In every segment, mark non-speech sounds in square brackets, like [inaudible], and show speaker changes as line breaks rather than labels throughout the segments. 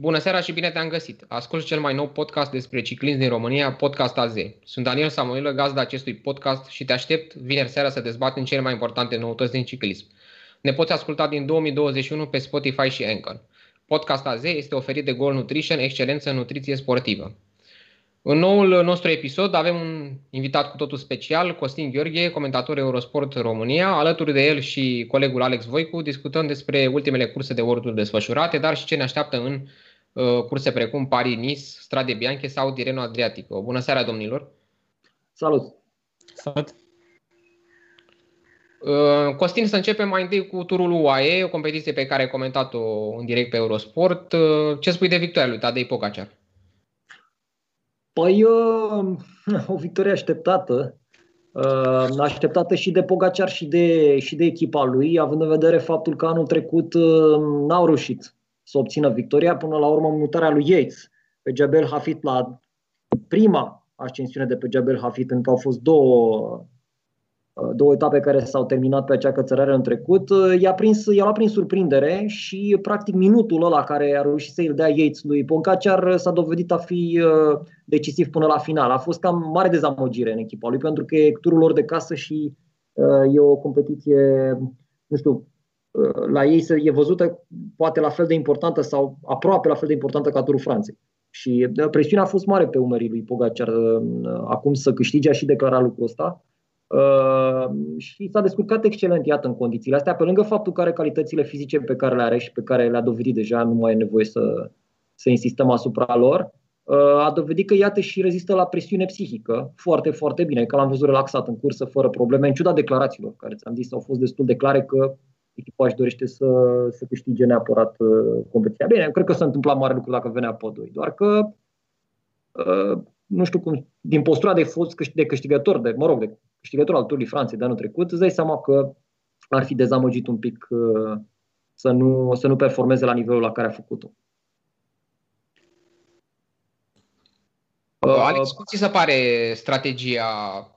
Bună seara și bine te-am găsit! Ascult cel mai nou podcast despre ciclism din România, Podcast AZ. Sunt Daniel Samuel, gazda acestui podcast și te aștept vineri seara să dezbatem cele mai importante noutăți din ciclism. Ne poți asculta din 2021 pe Spotify și Anchor. Podcast AZ este oferit de Goal Nutrition, excelență în nutriție sportivă. În noul nostru episod avem un invitat cu totul special, Costin Gheorghe, comentator Eurosport România. Alături de el și colegul Alex Voicu discutăm despre ultimele curse de world desfășurate, dar și ce ne așteaptă în uh, curse precum Paris-Nice, Strade Bianche sau Tirreno Adriatico. Bună seara, domnilor!
Salut!
Salut!
Uh, Costin, să începem mai întâi cu turul UAE, o competiție pe care ai comentat-o în direct pe Eurosport. Uh, ce spui de victoria lui Tadej Pogacar?
Păi, uh, [laughs] o victorie așteptată. Uh, așteptată și de Pogacar și de, și de echipa lui, având în vedere faptul că anul trecut uh, n-au reușit să obțină victoria, până la urmă mutarea lui Yates pe Jabel Hafit la prima ascensiune de pe Jabel Hafit, încă au fost două Uh, două etape care s-au terminat pe acea cățărare în trecut, uh, i-a, prins, i-a luat prin surprindere și practic minutul ăla care a reușit să-i dea Yates lui Pogacar s-a dovedit a fi uh, decisiv până la final. A fost cam mare dezamăgire în echipa lui pentru că e turul lor de casă și e o competiție, nu știu, la ei e văzută poate la fel de importantă sau aproape la fel de importantă ca turul Franței. Și presiunea a fost mare pe umerii lui Pogacar acum să câștige și declara lucrul ăsta. Uh, și s-a descurcat excelent, iată, în condițiile astea, pe lângă faptul că are calitățile fizice pe care le are și pe care le-a dovedit deja, nu mai e nevoie să, să insistăm asupra lor, uh, a dovedit că, iată, și rezistă la presiune psihică foarte, foarte bine, că l-am văzut relaxat în cursă, fără probleme, în ciuda declarațiilor care ți-am zis, au fost destul de clare că echipaș își dorește să, să câștige neapărat uh, competiția. Bine, cred că s-a întâmplat mare lucru dacă venea pe 2, doar că nu știu cum, din postura de fost de câștigător, de, mă rog, de câștigător al Turului Franței de anul trecut, îți dai seama că ar fi dezamăgit un pic uh, să nu, să nu performeze la nivelul la care a făcut-o.
Alex, cum ți se pare strategia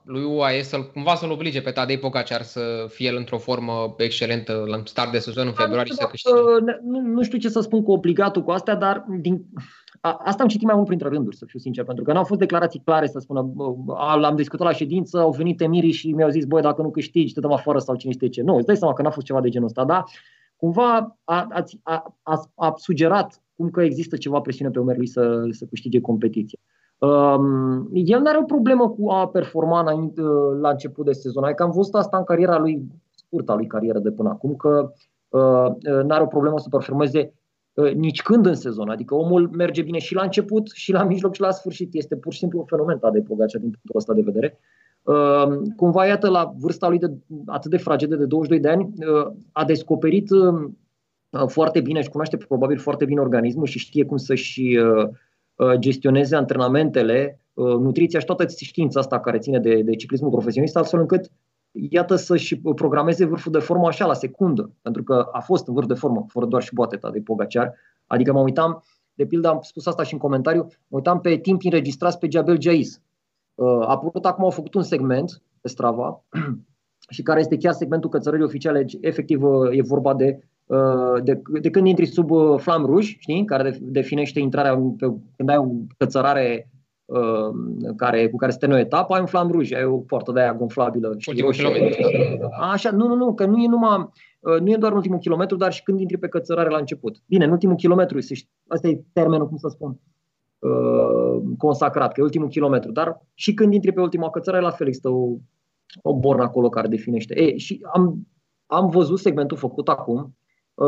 lui UAE să cumva să-l oblige pe Tadej Pogacar să fie el într-o formă excelentă la start de sezon în februarie și să câștige?
Uh, nu, nu știu ce să spun cu obligatul cu astea, dar din, a, asta am citit mai mult printre rânduri, să fiu sincer, pentru că n-au fost declarații clare să spună, l-am discutat la ședință, au venit emirii și mi-au zis, băi, dacă nu câștigi, te dăm afară sau cine știe ce. Nu, îți dai seama că n-a fost ceva de genul ăsta, dar cumva a, a, a, a, a sugerat cum că există ceva presiune pe umerii să, să câștige competiția. Um, el nu are o problemă cu a performa înainte, la început de sezon. Adică am văzut asta în cariera lui, scurta lui carieră de până acum, că uh, nu are o problemă să performeze uh, nici când în sezon. Adică omul merge bine și la început, și la mijloc, și la sfârșit. Este pur și simplu un fenomen de Pogacar din punctul ăsta de vedere. Uh, cumva, iată, la vârsta lui de, atât de fragedă, de 22 de ani, uh, a descoperit uh, foarte bine și cunoaște probabil foarte bine organismul și știe cum să-și uh, Uh, gestioneze antrenamentele, uh, nutriția și toată știința asta care ține de, de ciclismul profesionist, astfel încât iată să-și programeze vârful de formă așa la secundă, pentru că a fost în vârf de formă, fără doar și boateta de Pogacar. Adică mă uitam, de pildă am spus asta și în comentariu, mă uitam pe timp înregistrați pe Jabel Jais. Uh, a apărut acum, au făcut un segment pe Strava [clears throat] și care este chiar segmentul cățărării oficiale, efectiv e vorba de Uh, de, de când intri sub uh, flam ruj, știi, care definește intrarea pe, când ai o cățărare uh, care, cu care se termină o etapă, ai un flam ruj, ai o poartă de aia gonflabilă.
Știi, roșie.
Așa, nu, nu, nu, că nu e numai nu e doar ultimul kilometru, dar și când intri pe cățărare la început. Bine, în ultimul kilometru, asta e termenul, cum să spun, consacrat, că e ultimul kilometru, dar și când intri pe ultima cățărare, la fel există o, o bornă acolo care definește. E, și am, am văzut segmentul făcut acum, 27,7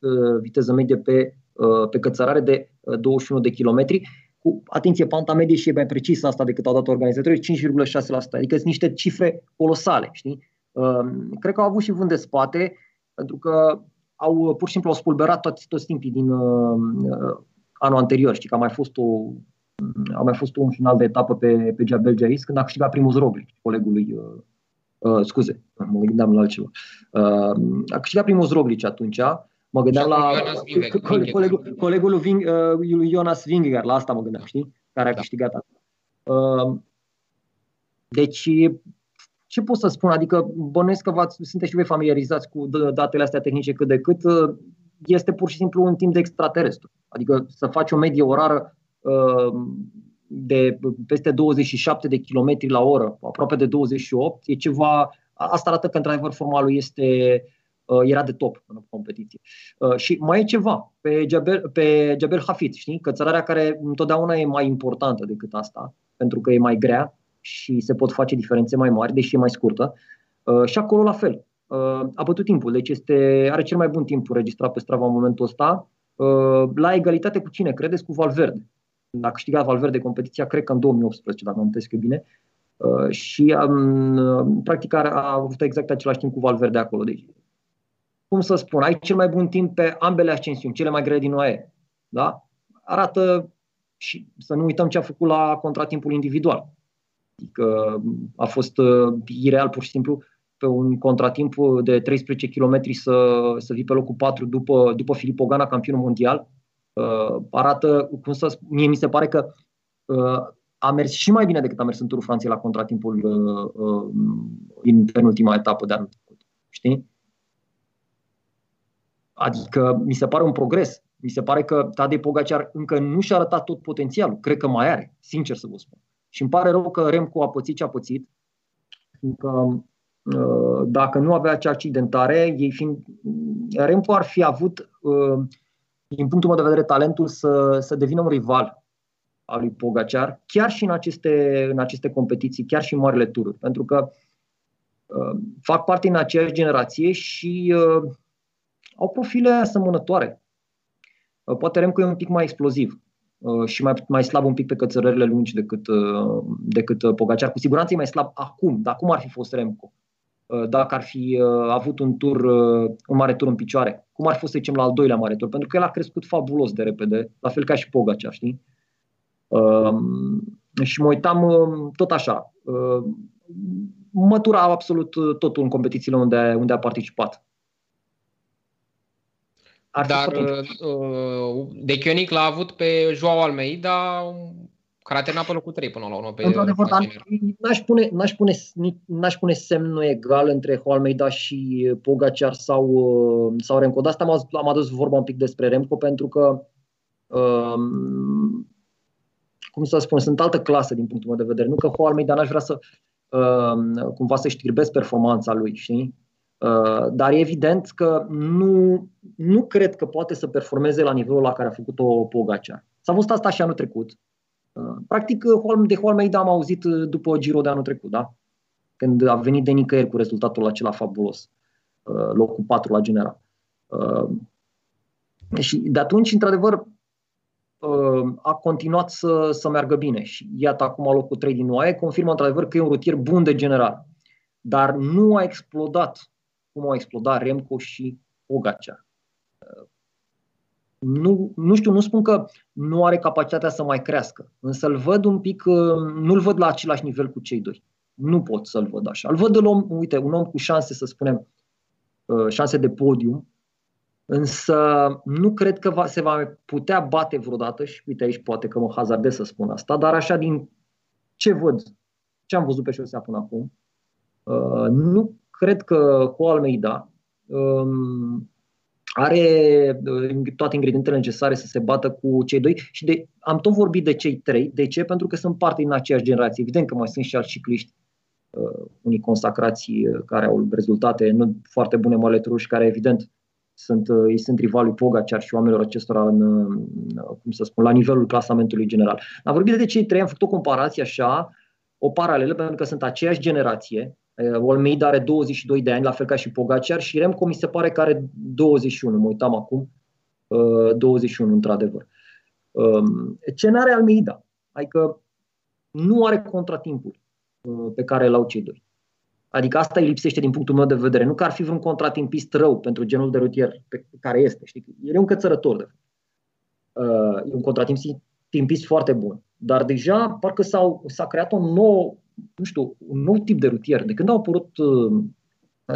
uh, viteză medie pe, uh, pe cățărare de 21 uh, de kilometri. Cu, atenție, panta medie și e mai precisă asta decât au dat organizatorii, 5,6%. Adică sunt niște cifre colosale, știi? Cred că au avut și vânt de spate, pentru că au pur și simplu au spulberat toți, toți timpii din uh, anul anterior. Știi că a mai fost o a mai fost un final de etapă pe, pe Jabel Jais când a câștigat primul Roglic, colegul lui uh, Uh, scuze, mă gândeam la altceva. Uh, a câștigat primul Roglic atunci. Mă gândeam la colegul, colegul lui, Ving, uh, lui Jonas Vingegaard, la asta mă gândeam, știi? Care a da. câștigat. Uh, deci, ce pot să spun? Adică bănuiesc că v-ați, sunteți și voi familiarizați cu datele astea tehnice cât de cât. Este pur și simplu un timp de extraterestru. Adică să faci o medie orară de peste 27 de km la oră, aproape de 28, e ceva, asta arată că într-adevăr forma lui este, uh, era de top în competiție. Uh, și mai e ceva, pe Jabel, pe Jabel Hafid, știi, cățărarea care întotdeauna e mai importantă decât asta, pentru că e mai grea și se pot face diferențe mai mari, deși e mai scurtă. Uh, și acolo la fel, a bătut timpul, deci este, are cel mai bun timp registrat pe Strava în momentul ăsta, la egalitate cu cine, credeți? Cu Valverde a câștigat Valverde competiția, cred că în 2018, dacă am eu bine, uh, și um, practic a, a avut exact același timp cu Valverde acolo. Deci, cum să spun, ai cel mai bun timp pe ambele ascensiuni, cele mai grele din OAE. Da? Arată și să nu uităm ce a făcut la contratimpul individual. Adică a fost uh, ireal pur și simplu pe un contratimp de 13 km să, să vii pe locul 4 după, după Filip Ogana, campionul mondial, uh, arată, cum să mie mi se pare că uh, a mers și mai bine decât a mers în turul Franței la contratimpul uh, uh, în penultima etapă de anul trecut. Știi? Adică mi se pare un progres. Mi se pare că Tadej Pogacar încă nu și-a arătat tot potențialul. Cred că mai are, sincer să vă spun. Și îmi pare rău că Remco a pățit ce a pățit, fiindcă uh, dacă nu avea acea accidentare, ei fiind, Remco ar fi avut uh, din punctul meu de vedere, talentul să, să devină un rival al lui Pogacar, chiar și în aceste, în aceste competiții, chiar și în marile tururi, pentru că uh, fac parte din aceeași generație și uh, au profile asemănătoare. Uh, poate Remco e un pic mai exploziv uh, și mai, mai slab un pic pe cățărările lungi decât, uh, decât uh, Pogacar. Cu siguranță e mai slab acum, dar cum ar fi fost Remco? Uh, dacă ar fi uh, avut un tur, uh, un mare tur în picioare. Cum ar fi fost, să zicem, la al doilea mare tur? Pentru că el a crescut fabulos de repede, la fel ca și Pogacea, știi? Um, și mă uitam tot așa. Mătura absolut totul în competițiile unde, unde a participat.
Ar Dar de Chionic l-a avut pe Joao Almeida, care a terminat pe locul 3 până la urmă. Pe
Într-adevăr, dar n-aș pune, n-aș, pune, n-aș pune semnul egal între Almeida și Pogacar sau, uh, sau Remco. De asta am, am adus vorba un pic despre Remco, pentru că um, cum să spun, sunt altă clasă din punctul meu de vedere. Nu că Almeida n-aș vrea să um, cumva să știrbesc performanța lui, știi? Uh, dar e evident că nu, nu cred că poate să performeze la nivelul la care a făcut-o Pogacar. S-a văzut asta și anul trecut. Uh, practic, uh, de Holmeida am auzit uh, după Giro de anul trecut, da? când a venit de nicăieri cu rezultatul acela fabulos, locul 4 la general. Și de atunci, într-adevăr, a continuat să, să meargă bine și iată acum locul 3 din UAE, confirmă într-adevăr că e un rutier bun de general. Dar nu a explodat cum au explodat Remco și Ogacea nu, nu știu, nu spun că nu are capacitatea să mai crească, însă îl văd un pic, uh, nu-l văd la același nivel cu cei doi. Nu pot să-l văd așa. Îl văd un om, uite, un om cu șanse, să spunem, uh, șanse de podium, însă nu cred că va, se va putea bate vreodată și uite aici poate că mă hazardez să spun asta, dar așa din ce văd, ce am văzut pe șosea până acum, uh, nu cred că cu Almeida um, are uh, toate ingredientele necesare să se bată cu cei doi și de, am tot vorbit de cei trei. De ce? Pentru că sunt parte din aceeași generație. Evident că mai sunt și alți cicliști, uh, unii consacrați uh, care au rezultate nu foarte bune măleturi care evident sunt, uh, ei sunt rivalii Pogacar și oamenilor acestora în, uh, cum să spun, la nivelul clasamentului general. Am vorbit de cei trei, am făcut o comparație așa, o paralelă, pentru că sunt aceeași generație, Olmeida are 22 de ani, la fel ca și Pogacar și Remco mi se pare că are 21, mă uitam acum, 21 într-adevăr. Ce n-are Almeida? Adică nu are contratimpul pe care l-au cei doi. Adică asta îi lipsește din punctul meu de vedere. Nu că ar fi vreun contratimpist rău pentru genul de rutier pe care este. Știi? El e un cățărător, de fapt. E un contratimpist foarte bun. Dar deja parcă s-au, s-a creat o nouă nu știu, un nou tip de rutier. De când au apărut, uh,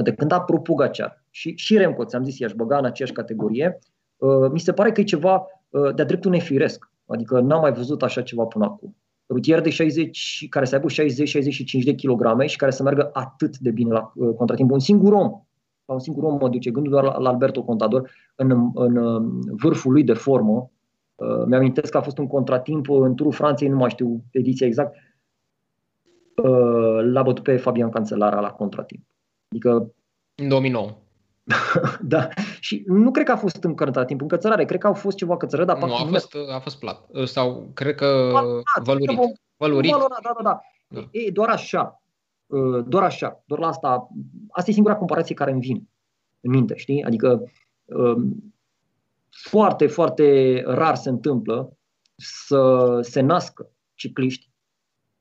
de când a apărut Pogacar și, și Remco, ți-am zis, i-aș băga în aceeași categorie, uh, mi se pare că e ceva uh, de-a dreptul nefiresc. Adică n-am mai văzut așa ceva până acum. rutier de 60, care să aibă 60-65 de kilograme și care să meargă atât de bine la uh, contratimp. Un singur om, la un singur om mă duce gândul doar la Alberto Contador, în, în um, vârful lui de formă. Uh, mi-amintesc că a fost un contratimp în turul Franței, nu mai știu ediția exact, uh, l-a bătut pe Fabian Cancelara la contratimp. Adică...
În 2009. [laughs]
da, și nu cred că a fost în timp în cățărare, cred că au fost ceva cățărări, dar
Nu, a fost, a fost plat. Sau cred că da, vălurit. Vom, vălurit.
da, da, da. da. E, doar așa. Uh, doar așa. Doar la asta. Asta e singura comparație care îmi vine în minte, știi? Adică um, foarte, foarte rar se întâmplă să se nască cicliști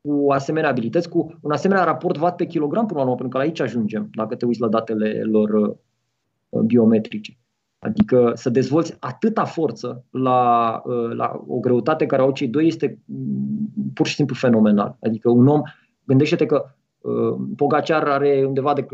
cu asemenea abilități, cu un asemenea raport vat pe kilogram până la urmă, pentru că aici ajungem, dacă te uiți la datele lor uh, biometrice. Adică să dezvolți atâta forță la, uh, la o greutate care au cei doi este mm, pur și simplu fenomenal. Adică un om, gândește-te că uh, Pogacar are undeva de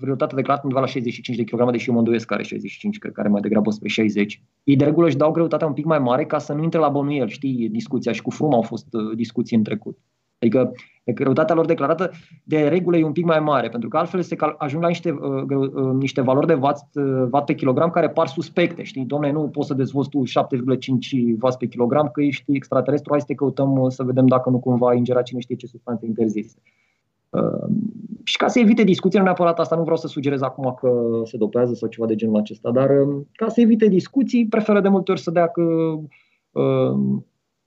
greutate declarată undeva la 65 de kg, deși eu mă îndoiesc că are 65, cred că are mai degrabă spre 60. Ei de regulă își dau greutatea un pic mai mare ca să nu intre la bănuiel, știi, discuția și cu Frum au fost uh, discuții în trecut. Adică greutatea lor declarată de regulă e un pic mai mare, pentru că altfel se ajung la niște, uh, uh, niște valori de watt, uh, watt pe kilogram care par suspecte. Știi, domne, nu poți să dezvolți tu 7,5 watt pe kilogram, că ești extraterestru, hai să te căutăm uh, să vedem dacă nu cumva ingera cine știe ce substanțe interzise. Uh, și ca să evite discuția, nu neapărat asta, nu vreau să sugerez acum că se dopează sau ceva de genul acesta, dar uh, ca să evite discuții, preferă de multe ori să dea, că, uh,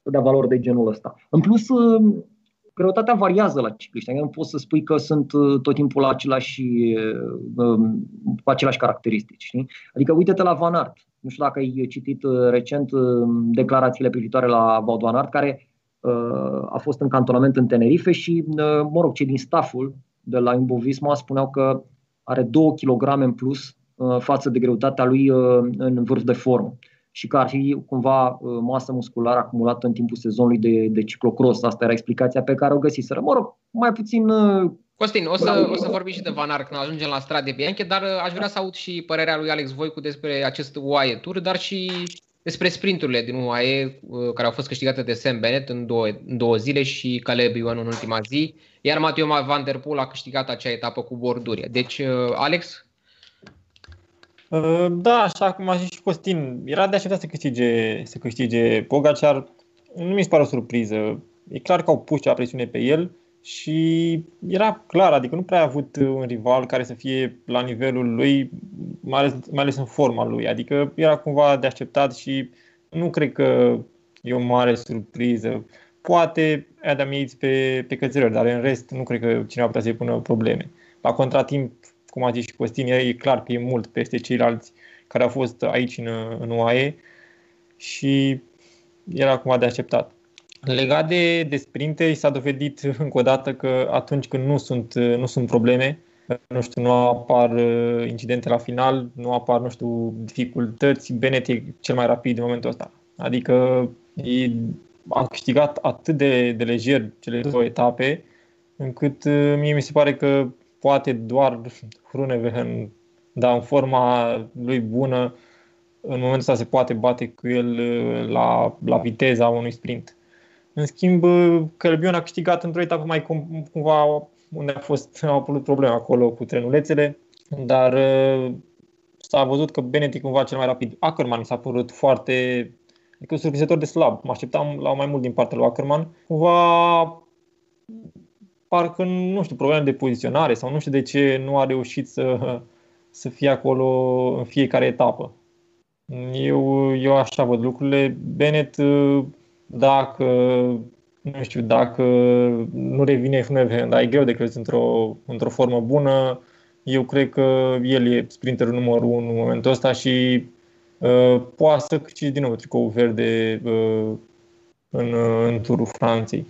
să dea valori de genul ăsta. În plus, uh, greutatea variază la cicliști. Adică nu poți să spui că sunt uh, tot timpul la același, uh, um, cu aceleași caracteristici. Știi? Adică uite-te la Van Aert. Nu știu dacă ai citit uh, recent declarațiile privitoare la Wout Van Aert, care a fost în cantonament în Tenerife și, mă rog, cei din stafful de la Imbovisma spuneau că are 2 kg în plus față de greutatea lui în vârf de formă și că ar fi cumva uh, masă musculară acumulată în timpul sezonului de, de ciclocross. Asta era explicația pe care o găsiseră. Mă rog, mai puțin... Uh,
Costin, o să, o să vorbim și de Van Aert când ajungem la Strade Bianche, dar uh, aș vrea să aud și părerea lui Alex Voicu despre acest UAE Tour, dar și despre sprinturile din UAE care au fost câștigate de Sam Bennett în două, în două zile și Caleb Ion în ultima zi, iar Mathieu Van Der Poel a câștigat acea etapă cu borduri. Deci, Alex,
Uh, da, așa cum a zis și Costin, era de așteptat să câștige, să câștige Pogacar. Nu mi se pare o surpriză. E clar că au pus cea presiune pe el și era clar, adică nu prea a avut un rival care să fie la nivelul lui, mai ales, mai ales în forma lui. Adică era cumva de așteptat și nu cred că e o mare surpriză. Poate Adam Yates pe, pe cățărări, dar în rest nu cred că cineva putea să-i pună probleme. La contratimp cum a zis și Costin, e clar că e mult peste ceilalți care au fost aici în, în UAE și era cumva de așteptat. Legat de, de sprinte, s-a dovedit încă o dată că atunci când nu sunt, nu sunt probleme, nu știu, nu apar uh, incidente la final, nu apar, nu știu, dificultăți, Bennett e cel mai rapid în momentul ăsta. Adică e, a câștigat atât de, de lejer cele două etape, încât uh, mie mi se pare că poate doar Hrunewegen, dar în forma lui bună, în momentul ăsta se poate bate cu el uh, la, la viteza unui sprint. În schimb, uh, Călbion a câștigat într-o etapă mai cum, cumva unde a fost, [laughs] au apărut probleme acolo cu trenulețele, dar uh, s-a văzut că Benetti cumva cel mai rapid. Ackerman s-a părut foarte, adică surprinzător de slab. Mă așteptam la mai mult din partea lui Ackerman. Cumva parcă, nu știu, probleme de poziționare sau nu știu de ce nu a reușit să, să fie acolo în fiecare etapă. Eu, eu așa văd lucrurile. Bennett, dacă, nu știu, dacă nu revine Huneven, dar e greu de crezut într-o, într-o formă bună, eu cred că el e sprinterul numărul 1 în momentul ăsta și uh, poate să câștige din nou tricou verde uh, în, în turul Franței.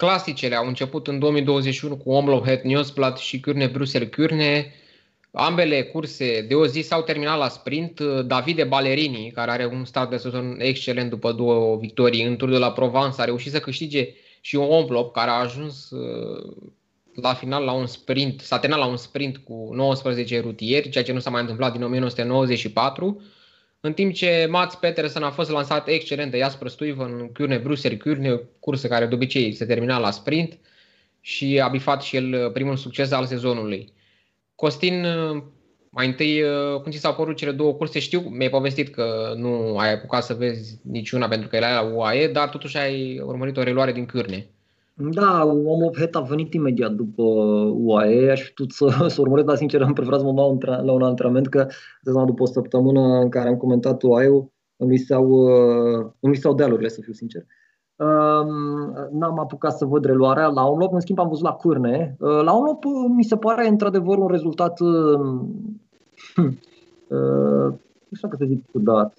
Clasicele au început în 2021 cu Omloop Het Nieuwsblad și Curne Bruxelles Curne. Ambele curse de o zi s-au terminat la sprint. Davide Ballerini, care are un start de sezon excelent după două victorii în Tour de la Provence, a reușit să câștige și un Omloop care a ajuns uh, la final la un sprint, s-a terminat la un sprint cu 19 rutieri, ceea ce nu s-a mai întâmplat din 1994. În timp ce Mats Petersen a fost lansat excelent de Jasper Stuyven în Curne Bruser Curne, cursă care de obicei se termina la sprint și a bifat și el primul succes al sezonului. Costin, mai întâi, cum ți s-au părut cele două curse? Știu, mi-ai povestit că nu ai apucat să vezi niciuna pentru că era la UAE, dar totuși ai urmărit o reluare din Cârne.
Da, Om of Het a venit imediat după UAE, aș fi putut să, [laughs] să urmăresc, dar sincer am preferat să mă dau la un antrenament, că după o săptămână în care am comentat UAE-ul, îmi lipseau, îmi lipseau dealurile, să fiu sincer. N-am apucat să văd reluarea. La Omlop, în schimb, am văzut la Cârne. La Omlop mi se pare într-adevăr un rezultat nu știu că să zic ciudat,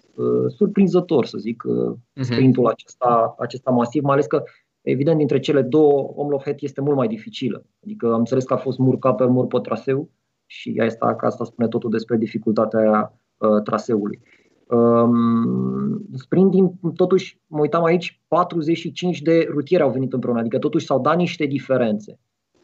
surprinzător, să zic, uh-huh. sprintul acesta, acesta masiv, mai ales că Evident, dintre cele două, Omlohet este mult mai dificilă. Adică am înțeles că a fost mur ca pe mur pe traseu și asta, că asta spune totul despre dificultatea uh, traseului. Um, sprint din, totuși, mă uitam aici, 45 de rutieri au venit împreună, adică totuși s-au dat niște diferențe.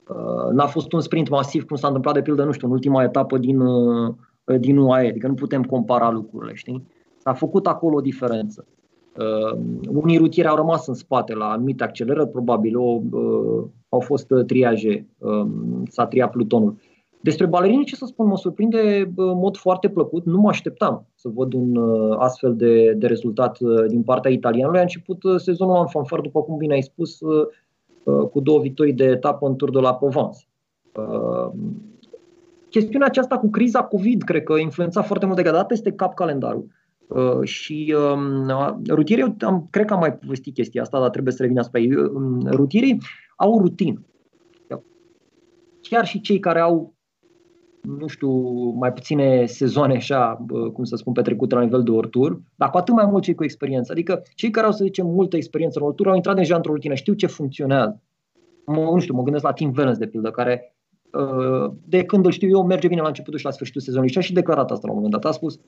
Uh, n-a fost un sprint masiv cum s-a întâmplat de pildă, nu știu, în ultima etapă din, uh, din UAE, adică nu putem compara lucrurile, știi? S-a făcut acolo o diferență. Uh, unii rutieri au rămas în spate la anumite accelerări, probabil o, uh, au fost uh, triaje, uh, s-a triat plutonul. Despre balerini, ce să spun, mă surprinde uh, în mod foarte plăcut. Nu mă așteptam să văd un uh, astfel de, de rezultat uh, din partea italianului. A început uh, sezonul în fanfar, după cum bine ai spus, uh, uh, cu două victorii de etapă în Tour de la Provence. Uh, chestiunea aceasta cu criza COVID, cred că influența foarte mult de dat peste cap calendarul. Uh, și um, rutierii, am, cred că am mai povestit chestia asta, dar trebuie să revin asupra ei. Um, rutierii au o rutină. Chiar și cei care au, nu știu, mai puține sezoane așa, cum să spun, petrecute la nivel de ortur, dar cu atât mai mult cei cu experiență. Adică cei care au, să zicem, multă experiență în ortur au intrat deja într-o rutină, știu ce funcționează. Mă, nu știu, mă gândesc la Tim Wellens, de pildă, care uh, de când îl știu eu, merge bine la începutul și la sfârșitul sezonului. Și a și declarat asta la un moment dat. A spus,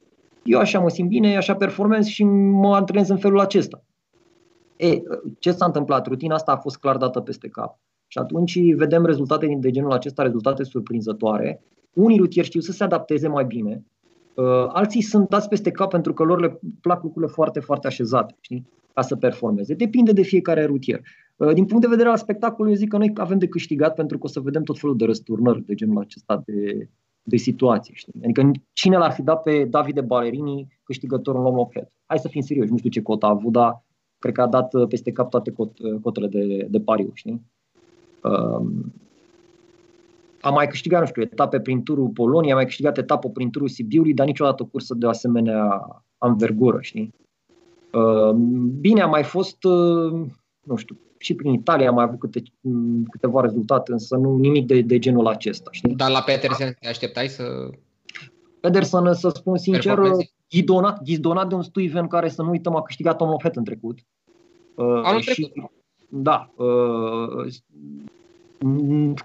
eu așa mă simt bine, așa performez și mă antrenez în felul acesta. E, ce s-a întâmplat? Rutina asta a fost clar dată peste cap. Și atunci vedem rezultate de genul acesta, rezultate surprinzătoare. Unii rutieri știu să se adapteze mai bine, uh, alții sunt dați peste cap pentru că lor le plac lucrurile foarte, foarte așezate, știi? ca să performeze. Depinde de fiecare rutier. Uh, din punct de vedere al spectacolului, eu zic că noi avem de câștigat pentru că o să vedem tot felul de răsturnări de genul acesta de, de situație. Știi? Adică cine l-ar fi dat pe Davide Ballerini câștigătorul în Lomlopet? Hai să fim serioși, nu știu ce cot a avut, dar cred că a dat uh, peste cap toate cot, uh, cotele de, de pariu. Știi? Um, a mai câștigat, nu știu, etape prin turul Polonia, a mai câștigat etapă prin turul Sibiului, dar niciodată o cursă de o asemenea anvergură, știi? Uh, bine, a mai fost, uh, nu știu, și prin Italia am mai avut câte, câteva rezultate, însă nu nimic de, de genul acesta. Știi?
Dar la Petersen te așteptai să...
Pedersen, să spun sincer, ghidonat, ghidonat de un Stuyven care, să nu uităm, a câștigat un Lopet în trecut.
Uh, Anul și, trecut.
Da. Uh,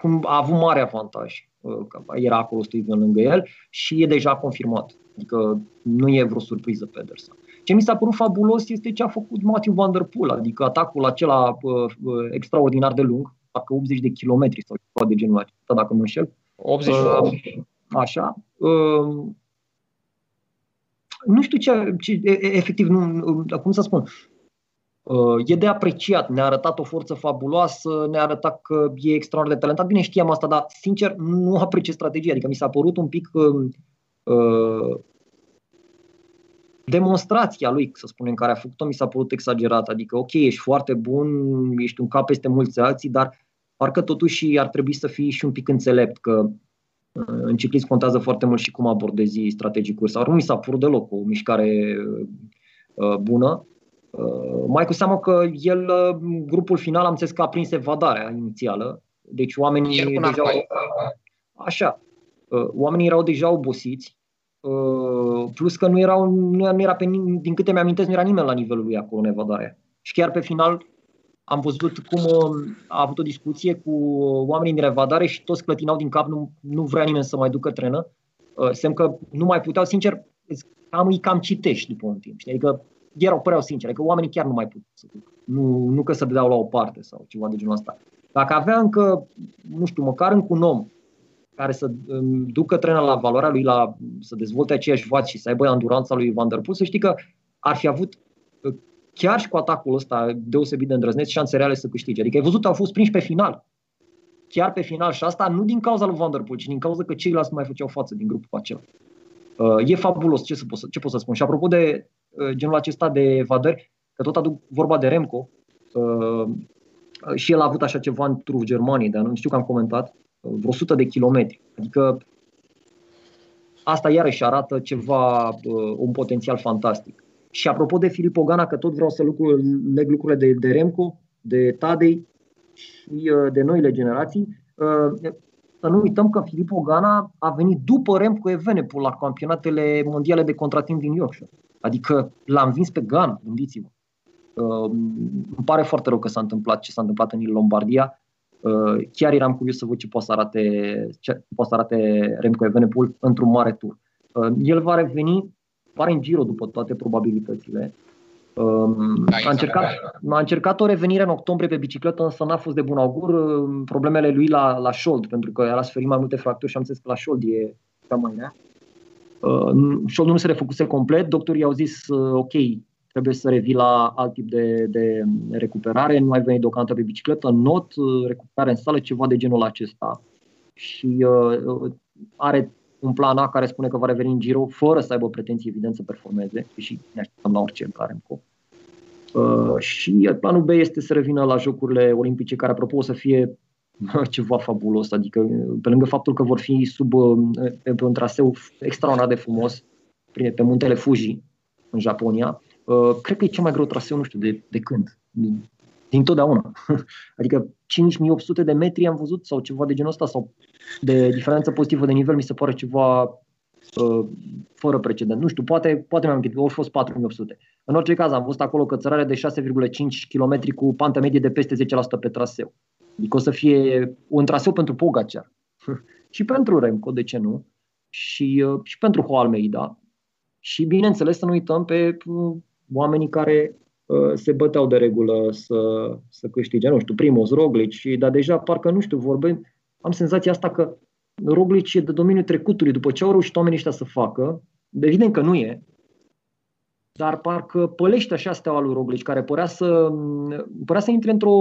cum a avut mare avantaj. Uh, că era acolo Stuyven lângă el și e deja confirmat. Adică nu e vreo surpriză Pedersen. Ce mi s-a părut fabulos este ce a făcut Matthew Van Der Poel, adică atacul acela uh, uh, extraordinar de lung, parcă 80 de kilometri sau ceva de genul acesta, dacă nu înșel.
80 uh,
Așa. Uh, nu știu ce, ce efectiv, nu, cum să spun, uh, e de apreciat, ne-a arătat o forță fabuloasă, ne-a arătat că e extraordinar de talentat. Bine, știam asta, dar sincer nu apreciez strategia, adică mi s-a părut un pic uh, uh, demonstrația lui, să spunem, care a făcut-o, mi s-a părut exagerat. Adică, ok, ești foarte bun, ești un cap peste mulți alții, dar parcă totuși ar trebui să fii și un pic înțelept, că uh, în ciclism contează foarte mult și cum abordezi strategii cursa. Ori nu mi s-a părut deloc o mișcare uh, bună. Uh, mai cu seamă că el, grupul final, am înțeles că a prins evadarea inițială, deci oamenii deja... Așa, oamenii erau deja obosiți, Uh, plus că nu, erau, nu, nu era pe, din câte mi-amintesc, nu era nimeni la nivelul lui acolo în evadare. Și chiar pe final am văzut cum uh, a avut o discuție cu oamenii din revadare și toți clătinau din cap, nu, nu vrea nimeni să mai ducă trenă. Uh, semn că nu mai puteau, sincer, cam îi cam citești după un timp. Știi? Adică erau, păreau sincer, adică oamenii chiar nu mai puteau să ducă. Nu, nu că să dădeau la o parte sau ceva de genul ăsta. Dacă avea încă, nu știu, măcar încă un om care să um, ducă trenul la valoarea lui, la, să dezvolte aceeași vați și să aibă anduranța lui Van Der Poel, să știi că ar fi avut uh, chiar și cu atacul ăsta deosebit de îndrăzneț șanse reale să câștige. Adică ai văzut, au fost prinși pe final. Chiar pe final și asta nu din cauza lui Van Der Poel, ci din cauza că ceilalți nu mai făceau față din grupul acela. Uh, e fabulos, ce, să pot, ce pot să spun. Și apropo de uh, genul acesta de evadări, că tot aduc vorba de Remco, uh, și el a avut așa ceva în Truf Germanii, dar nu știu că am comentat, vreo 100 de kilometri. Adică asta iarăși arată ceva, un potențial fantastic. Și apropo de Filip Ogana, că tot vreau să lucru, leg lucrurile de, de Remco, de Tadei și de noile generații, să nu uităm că Filip Ogana a venit după Remco Evenepoel la campionatele mondiale de contratimp din Yorkshire. Adică l-a învins pe Gan, gândiți-vă. Uh, îmi pare foarte rău că s-a întâmplat ce s-a întâmplat în Lombardia. Uh, chiar eram curios să văd ce poate să arate, ce poate să arate Remco Evenepoel într-un mare tur. Uh, el va reveni, pare în Giro după toate probabilitățile. Um, a, încercat, a încercat o revenire în octombrie pe bicicletă, însă n-a fost de bun augur. Um, problemele lui la, la șold, pentru că el a suferit mai multe fracturi și am zis că la șold e cea mai rea. Uh, șoldul nu se refăcuse complet, doctorii au zis uh, ok, trebuie să revii la alt tip de, de recuperare, nu ai venit deocamdată pe bicicletă, not, uh, recuperare în sală, ceva de genul acesta. Și uh, are un plan A care spune că va reveni în Giro fără să aibă pretenții evident să performeze și ne așteptăm la orice în Remco. Uh, și planul B este să revină la Jocurile Olimpice, care apropo o să fie [laughs] ceva fabulos, adică pe lângă faptul că vor fi sub, uh, pe un traseu extraordinar de frumos, pe muntele Fuji, în Japonia, uh, cred că e cel mai greu traseu, nu știu, de, de când, din, din totdeauna. [laughs] adică 5800 de metri am văzut sau ceva de genul ăsta, sau de diferență pozitivă de nivel, mi se pare ceva uh, fără precedent. Nu știu, poate, poate mi-am gândit, ori fost 4800. În orice caz, am văzut acolo cățărare de 6,5 km cu pantă medie de peste 10% pe traseu. Adică o să fie un traseu pentru Pogacar. [laughs] și pentru Remco, de ce nu? Și, uh, și pentru Hoalmeida. Și bineînțeles să nu uităm pe uh, oamenii care uh, se băteau de regulă să, să câștige, nu știu, Primoz, Roglic, dar deja parcă, nu știu, vorbim, am senzația asta că Roglic e de domeniul trecutului, după ce au reușit oamenii ăștia să facă, evident că nu e, dar parcă pălește așa steaua lui Roglic, care părea să, părea să intre într-o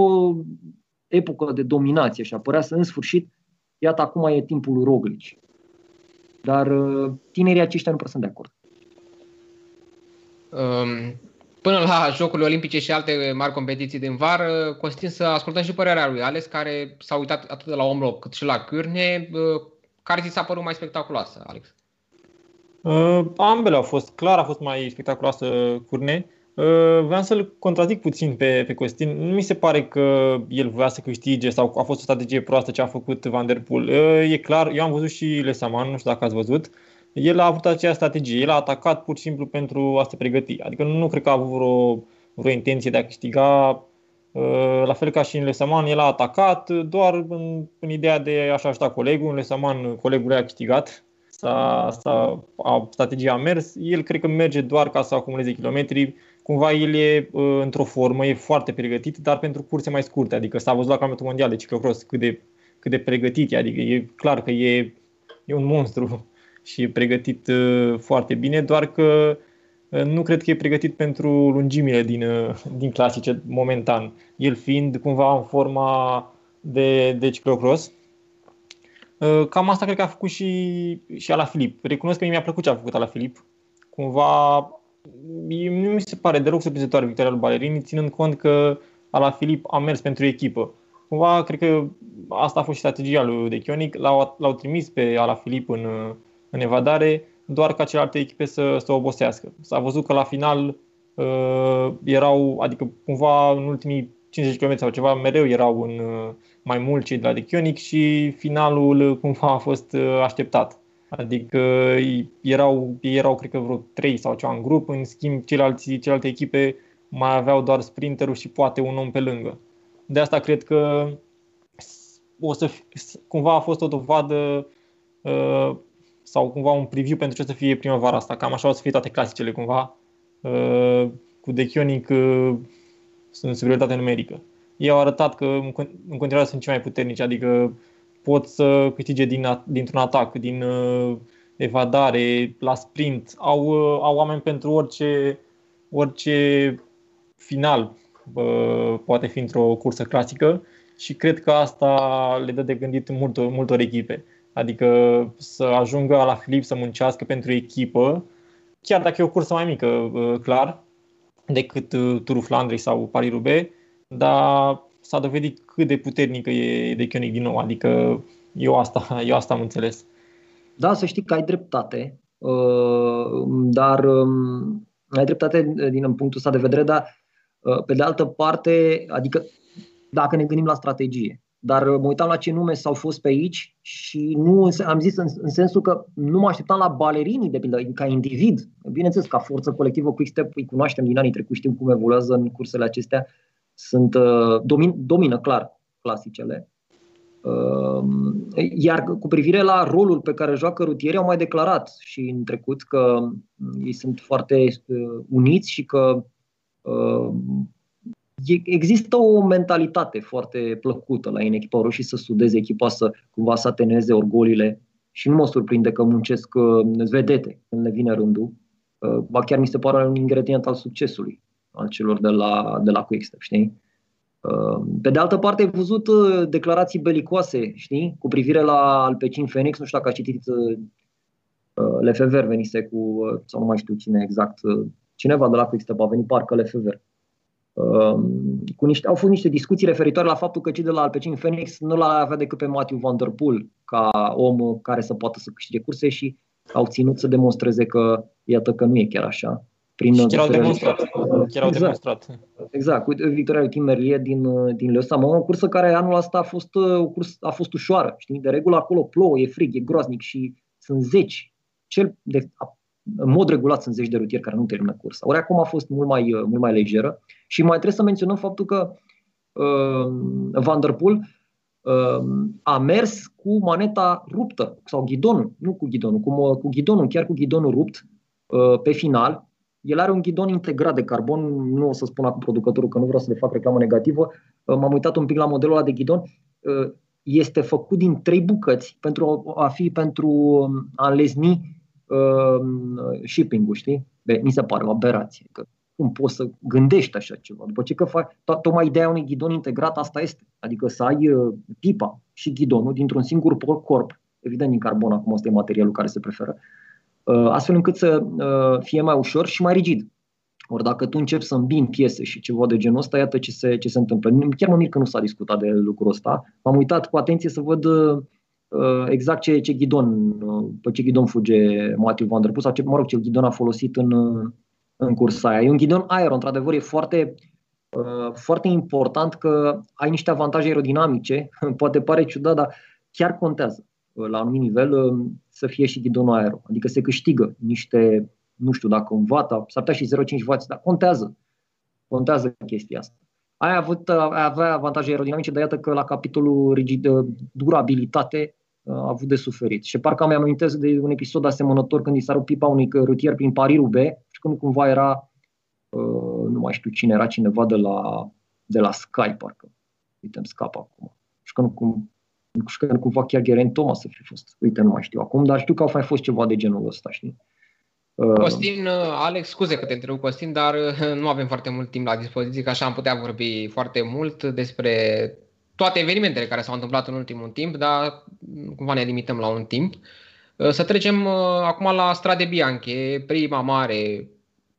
epocă de dominație și părea să în sfârșit, iată acum e timpul lui Roglic. Dar uh, tinerii aceștia nu prea sunt de acord.
Um, până la Jocurile Olimpice și alte mari competiții din vară, Costin să ascultăm și părerea lui Ales, care s-a uitat atât la Omlop cât și la Cârne. Uh, care ți s-a părut mai spectaculoasă, Alex?
Uh, ambele au fost, clar a fost mai spectaculoasă Cârne. Uh, vreau să-l contradic puțin pe, pe Costin. Nu mi se pare că el vrea să câștige sau a fost o strategie proastă ce a făcut Van Der Poel. Uh, e clar, eu am văzut și Lesaman, nu știu dacă ați văzut. El a avut aceeași strategie. El a atacat pur și simplu pentru a se pregăti. Adică nu cred că a avut vreo, vreo intenție de a câștiga. Uh, la fel ca și în Lesaman, el a atacat doar în, în ideea de a-și ajuta colegul. În Lesaman, colegul a câștigat. S-a, s-a, a, strategia a mers. El cred că merge doar ca să acumuleze kilometri cumva el e uh, într-o formă, e foarte pregătit, dar pentru curse mai scurte. Adică s-a văzut la campionatul mondial de ciclocross cât de, cât de pregătit e. Adică e clar că e, e un monstru și e pregătit uh, foarte bine, doar că uh, nu cred că e pregătit pentru lungimile din, uh, din clasice momentan. El fiind cumva în forma de, de ciclocross. Uh, cam asta cred că a făcut și, și Ala Filip. Recunosc că mi-a plăcut ce a făcut Ala Filip. Cumva nu mi se pare deloc surprinzătoare victoria lui Balerini, ținând cont că la Filip a mers pentru echipă. Cumva, cred că asta a fost și strategia lui De Chionic. L-au, l-au trimis pe Ala Filip în, în evadare, doar ca celelalte echipe să, să obosească. S-a văzut că la final uh, erau, adică cumva în ultimii 50 km sau ceva, mereu erau în uh, mai mult cei de la De Chionic și finalul cumva a fost uh, așteptat. Adică erau, erau, cred că vreo trei sau ceva în grup, în schimb ceilalți, celelalte echipe mai aveau doar sprinterul și poate un om pe lângă. De asta cred că o să fi, cumva a fost o dovadă uh, sau cumva un preview pentru ce să fie primăvara asta. Cam așa o să fie toate clasicele cumva. Uh, cu Dechionic uh, sunt superioritate numerică. Ei au arătat că în continuare sunt cei mai puternici, adică pot să câștige din, dintr-un atac, din uh, evadare, la sprint. Au, uh, au oameni pentru orice, orice final uh, poate fi într-o cursă clasică și cred că asta le dă de gândit multor, multor echipe. Adică să ajungă la Filip să muncească pentru echipă, chiar dacă e o cursă mai mică, uh, clar, decât uh, Turul Flandrei sau Paris-Roubaix, dar s-a dovedit cât de puternică e de Koenig din nou. Adică eu asta, [laughs] eu asta am înțeles.
Da, să știi că ai dreptate, uh, dar um, ai dreptate din punctul ăsta de vedere, dar pe de altă parte, adică dacă ne gândim la strategie, dar mă uitam la ce nume s-au fost pe aici și nu am zis în, în sensul că nu mă așteptam la balerinii de pildă, ca individ. Bineînțeles, ca forță colectivă Quickstep îi cunoaștem din anii trecuți, știm cum evoluează în cursele acestea. Sunt, uh, domin, domină clar clasicele. Uh, iar cu privire la rolul pe care joacă rutierii, au mai declarat și în trecut că ei sunt foarte uh, uniți și că există o mentalitate foarte plăcută la ei în echipa roșie să sudeze echipa, să cumva să ateneze orgolile și nu mă surprinde că muncesc uh, vedete când le vine rândul. Uh, ba chiar mi se pare un ingredient al succesului al celor de la, de la Quickstep, știi? Uh, pe de altă parte, ai văzut declarații belicoase, știi, cu privire la Alpecin Phoenix, nu știu dacă a citit Lefever venise cu, sau nu mai știu cine exact, cineva de la Quickstep a venit, parcă Lefever, Um, cu niște, au fost niște discuții referitoare la faptul că cei de la Alpecin Phoenix nu l-a avea decât pe Matthew Van Der Poel ca om care să poată să câștige curse și au ținut să demonstreze că iată că nu e chiar așa.
Prin chiar au demonstrat. Chiar au exact. demonstrat.
Exact, cu victoria lui Tim Merlier din, din Leosama, o cursă care anul ăsta a fost, o cursă, a fost ușoară. Știi? De regulă acolo plouă, e frig, e groaznic și sunt zeci, cel de, în mod regulat sunt zeci de rutieri care nu termină cursa. Ori acum a fost mult mai, mult mai legeră și mai trebuie să menționăm faptul că uh, Van Der Poel uh, a mers cu maneta ruptă sau ghidonul, nu cu ghidonul, cu, cu ghidonul, chiar cu ghidonul rupt uh, pe final. El are un ghidon integrat de carbon, nu o să spun acum producătorul că nu vreau să le fac reclamă negativă. Uh, m-am uitat un pic la modelul ăla de ghidon. Uh, este făcut din trei bucăți pentru a fi pentru a înlezni uh, shipping-ul, știi? De, mi se pare o aberație. Că cum poți să gândești așa ceva? După ce că faci, to- tocmai ideea unui ghidon integrat asta este. Adică să ai uh, pipa și ghidonul dintr-un singur corp, evident din carbon, acum asta e materialul care se preferă, uh, astfel încât să uh, fie mai ușor și mai rigid. Ori dacă tu începi să îmbini piese și ceva de genul ăsta, iată ce se, ce se întâmplă. Chiar mă mir că nu s-a discutat de lucrul ăsta. M-am uitat cu atenție să văd uh, Uh, exact ce, ce ghidon, uh, pe ce ghidon fuge Matthew Van Der Poel sau ce, mă rog, ce ghidon a folosit în, uh, în cursa aia. E un ghidon aero, într-adevăr, e foarte, foarte important că ai niște avantaje aerodinamice, [laughs] poate pare ciudat, dar chiar contează la un nivel să fie și ghidonul aero. Adică se câștigă niște, nu știu dacă un vata, s-ar putea și 0,5 W, dar contează. Contează chestia asta ai avut, ai avea avantaje aerodinamice, dar iată că la capitolul rigid, durabilitate a avut de suferit. Și parcă mi-am amintesc de un episod asemănător când i s-a rupt pipa unui rutier prin Paris-Roubaix și când cumva era, uh, nu mai știu cine era, cineva de la, de la Sky, parcă. Uite, îmi scap acum. Și când, cum, nu știu că cumva chiar Geraint Thomas să fi fost. Uite, nu mai știu acum, dar știu că au mai fost ceva de genul ăsta, știi?
Uh, Costin, uh, Alex, scuze că te întreb, Costin, dar nu avem foarte mult timp la dispoziție, că așa am putea vorbi foarte mult despre toate evenimentele care s-au întâmplat în ultimul timp, dar cumva ne limităm la un timp. Uh, să trecem uh, acum la Strade Bianche, prima mare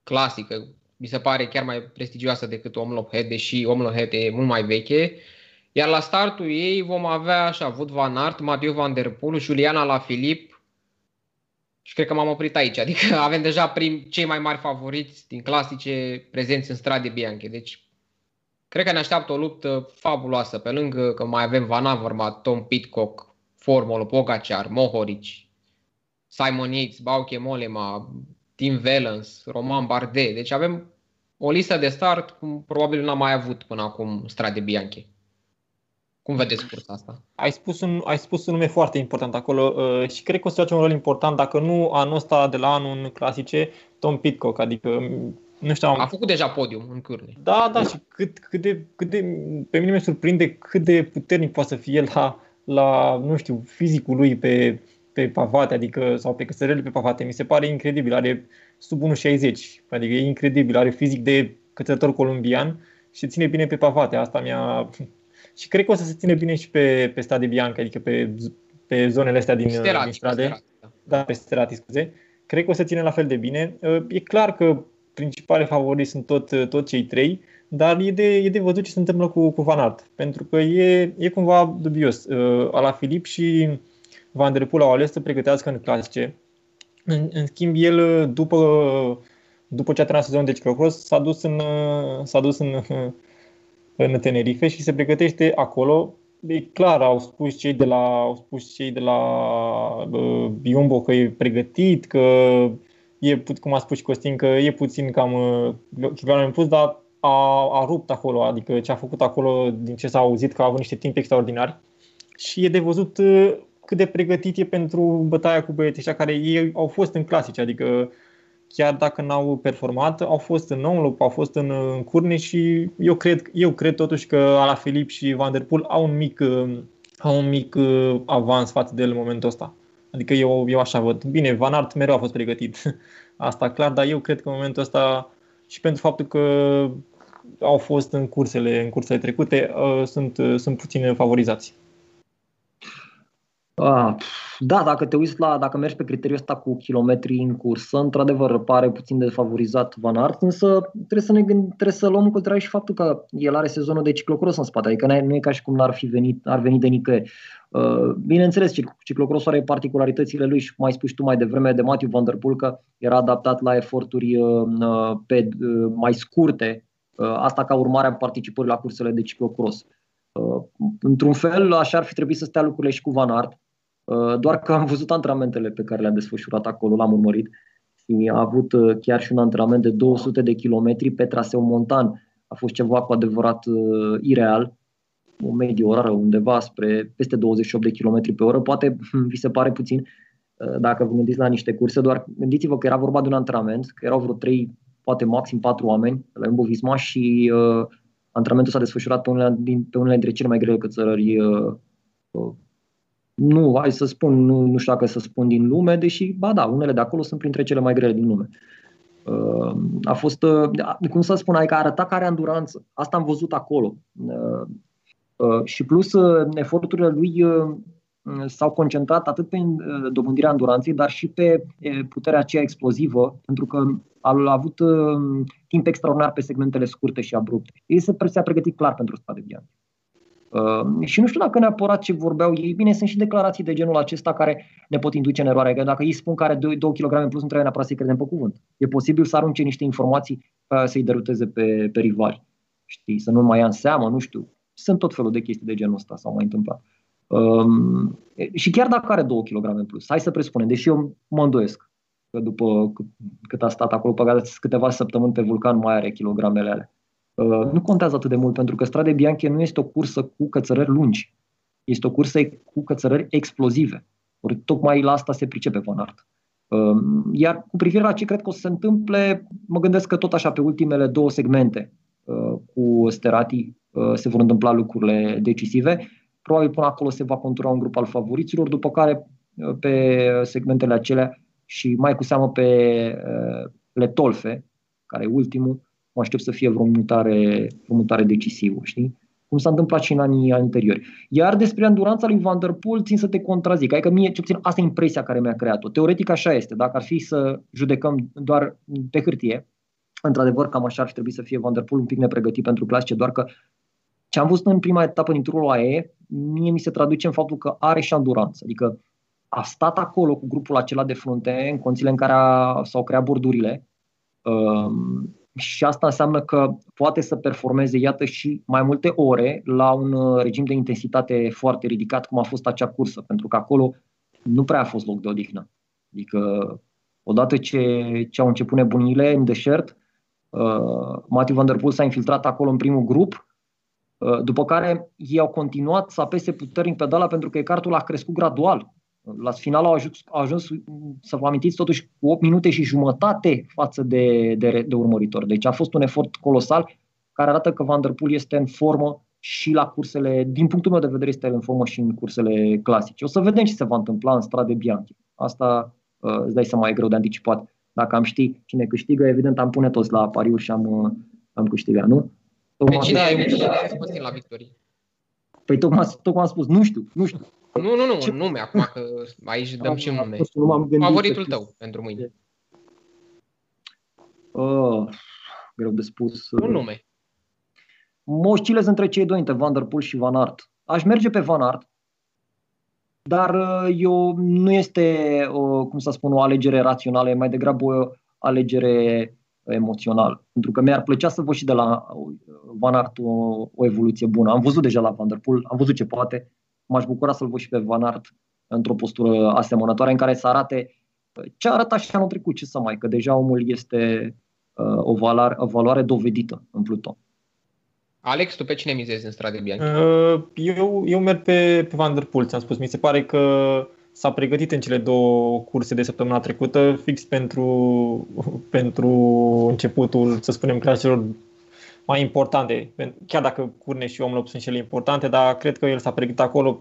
clasică, mi se pare chiar mai prestigioasă decât Omloop Head, deși Omloop Head e mult mai veche. Iar la startul ei vom avea așa, Wout van Aert, Mathieu van der Poel, Juliana la Filip și cred că m-am oprit aici. [laughs] Adică avem deja prim, cei mai mari favoriți din clasice prezenți în Strade Bianche. Deci Cred că ne așteaptă o luptă fabuloasă, pe lângă că mai avem Van Avermaet, Tom Pitcock, Formol, Pogacar, Mohoric, Simon Yates, Bauke Molema, Tim Valens, Roman Bardet. Deci avem o listă de start cum probabil n-am mai avut până acum Strade Bianche. Cum vedeți cursa asta?
Ai spus, un, ai spus un nume foarte important acolo uh, și cred că o să joace un rol important, dacă nu anul ăsta de la anul în clasice, Tom Pitcock, adică nu știu, am...
A făcut deja podium în cârne.
Da, da, și cât, cât, de, cât de, pe mine mă surprinde cât de puternic poate să fie el la, la, nu știu, fizicul lui pe, pe pavate, adică, sau pe căsărele pe pavate, mi se pare incredibil. Are sub 1,60, adică e incredibil, are fizic de cățător columbian și se ține bine pe pavate. Asta mi-a... [laughs] Și cred că o să se ține bine și pe, pe Stade Bianca, adică pe, pe zonele astea din,
Sterati,
din strade.
Sterati, da.
Da, pe Sterati, scuze. Cred că o să ține la fel de bine. E clar că principale favoriți sunt tot, tot cei trei, dar e de, e de văzut ce se întâmplă cu, cu Van Aert, pentru că e, e cumva dubios. Uh, Ala Filip și Van Der Poel au ales să pregătească în clasice. În, în schimb, el, după, după ce a terminat sezonul de ciclocross, s-a dus în, s-a dus în, [laughs] în Tenerife și se pregătește acolo. E clar, au spus cei de la, au spus cei de la uh, Jumbo că e pregătit, că e, cum a spus și Costin, că e puțin cam uh, kilograme în plus, dar a, a rupt acolo, adică ce a făcut acolo, din ce s-a auzit, că a avut niște timp extraordinari. Și e de văzut uh, cât de pregătit e pentru bătaia cu băieții ăștia care ei au fost în clasice, adică chiar dacă n-au performat, au fost în nou, au fost în, în curne și eu cred, eu cred totuși că Ala Filip și Van Der Poel au un mic, uh, au un mic avans față de el în momentul ăsta. Adică eu, eu așa văd. Bine, Van Aert mereu a fost pregătit. [laughs] Asta clar, dar eu cred că în momentul ăsta și pentru faptul că au fost în cursele, în cursele trecute, uh, sunt, uh, sunt puțin favorizați.
Ah, da, dacă te uiți la, dacă mergi pe criteriul ăsta cu kilometri în cursă, într-adevăr pare puțin de favorizat Van Aert, însă trebuie să ne gând, trebuie să luăm în considerare și faptul că el are sezonul de ciclocross în spate, adică nu e ca și cum n-ar fi venit, ar veni de nicăieri. Uh, bineînțeles, ciclocrossul are particularitățile lui și mai spus tu mai devreme de Matthew Van Der Poel că era adaptat la eforturi pe, mai scurte, asta ca urmare a participării la cursele de ciclocross. Într-un fel, așa ar fi trebuit să stea lucrurile și cu Van Aert, Uh, doar că am văzut antrenamentele pe care le-a desfășurat acolo, l-am urmărit și a avut uh, chiar și un antrenament de 200 de kilometri pe traseu montan. A fost ceva cu adevărat uh, ireal, o medie orară undeva spre peste 28 de km pe oră. Poate [laughs] vi se pare puțin dacă vă gândiți la niște curse, doar gândiți-vă că era vorba de un antrenament, că erau vreo 3, poate maxim 4 oameni la Jumbo Visma și uh, antrenamentul s-a desfășurat pe unele, din, pe unele dintre cele mai grele cățărări uh, nu, hai să spun, nu, nu știu dacă să spun din lume, deși, ba da, unele de acolo sunt printre cele mai grele din lume. Uh, a fost, uh, cum să spun, adică arăta care anduranță. Asta am văzut acolo. Uh, și plus, eforturile lui s-au concentrat atât pe dobândirea anduranței, dar și pe puterea aceea explozivă, pentru că a avut timp extraordinar pe segmentele scurte și abrupte. Ei se, se-a pregătit clar pentru de Bianchi. Uh, și nu știu dacă neapărat ce vorbeau ei, bine, sunt și declarații de genul acesta care ne pot induce în eroare. Că dacă ei spun că are 2, 2 kg în plus, nu trebuie neapărat să-i credem pe cuvânt. E posibil să arunce niște informații uh, să-i deruteze pe, pe rivali. Știi, să nu mai ia în seamă, nu știu. Sunt tot felul de chestii de genul ăsta s-au mai întâmplat. Um, și chiar dacă are 2 kg în plus, hai să presupunem, deși eu mă îndoiesc că după cât a stat acolo, păgat câteva săptămâni pe vulcan, mai are kilogramele alea. Uh, nu contează atât de mult, pentru că Strade Bianche nu este o cursă cu cățărări lungi. Este o cursă cu cățărări explozive. Ori tocmai la asta se pricepe Van Aert. Uh, iar cu privire la ce cred că o să se întâmple, mă gândesc că tot așa pe ultimele două segmente uh, cu Sterati se vor întâmpla lucrurile decisive. Probabil până acolo se va contura un grup al favoriților, după care pe segmentele acelea și mai cu seamă pe Letolfe, care e ultimul, mă aștept să fie vreo mutare, vreo mutare decisivă, știi? Cum s-a întâmplat și în anii anteriori. Iar despre anduranța lui Van der Poel țin să te contrazic. Adică mie, ce puțin, asta e impresia care mi-a creat-o. Teoretic așa este. Dacă ar fi să judecăm doar pe hârtie, într-adevăr, cam așa ar trebui să fie Van der Poel un pic nepregătit pentru clasice, doar că ce am văzut în prima etapă din turul AE, mie mi se traduce în faptul că are și anduranță. Adică a stat acolo cu grupul acela de frunte, în condițiile în care a, s-au creat bordurile, um, și asta înseamnă că poate să performeze, iată, și mai multe ore la un uh, regim de intensitate foarte ridicat, cum a fost acea cursă, pentru că acolo nu prea a fost loc de odihnă. Adică, odată ce, ce au început nebunile în deșert, uh, Matthew Van Der Poel s-a infiltrat acolo în primul grup, uh, după care ei au continuat să apese puternic pedala pentru că ecartul a crescut gradual. La final au ajuns, au ajuns, să vă amintiți, totuși cu 8 minute și jumătate față de, de, de urmăritor. Deci a fost un efort colosal care arată că Van Der Poel este în formă și la cursele, din punctul meu de vedere, este în formă și în cursele clasice. O să vedem ce se va întâmpla în strade bianche. Asta uh, îți dai seama, e greu de anticipat. Dacă am ști cine câștigă, evident am pune toți la pariuri și am, uh, am câștigat, nu?
Tocmai pe cine ai la victorie?
Păi tocmai, tocmai am spus, nu știu, nu știu.
Nu, nu, nu, ce? nume acum, că aici dăm și nume. Favoritul tău pentru mâine.
Oh, greu de spus.
Un nume.
Mă oscilez între cei doi, între Van Der Poel și Van Aert. Aș merge pe Van Aert, dar uh, eu nu este, o, cum să spun, o alegere rațională, e mai degrabă o alegere emoțională. Pentru că mi-ar plăcea să văd și de la uh, Van Aert o, o evoluție bună. Am văzut deja la Van Der Poel, am văzut ce poate. M-aș bucura să-l văd și pe Van Aert într-o postură asemănătoare în care să arate uh, ce arăta și anul trecut, ce să mai, că deja omul este uh, o, valoare, o valoare dovedită în Pluton.
Alex, tu pe cine mizezi în strade bianche?
Uh, eu, eu merg pe, pe Van Der Poel, ți-am spus. Mi se pare că s-a pregătit în cele două curse de săptămâna trecută fix pentru, pentru începutul, să spunem, claselor mai importante. Chiar dacă Curne și Omlop sunt cele importante, dar cred că el s-a pregătit acolo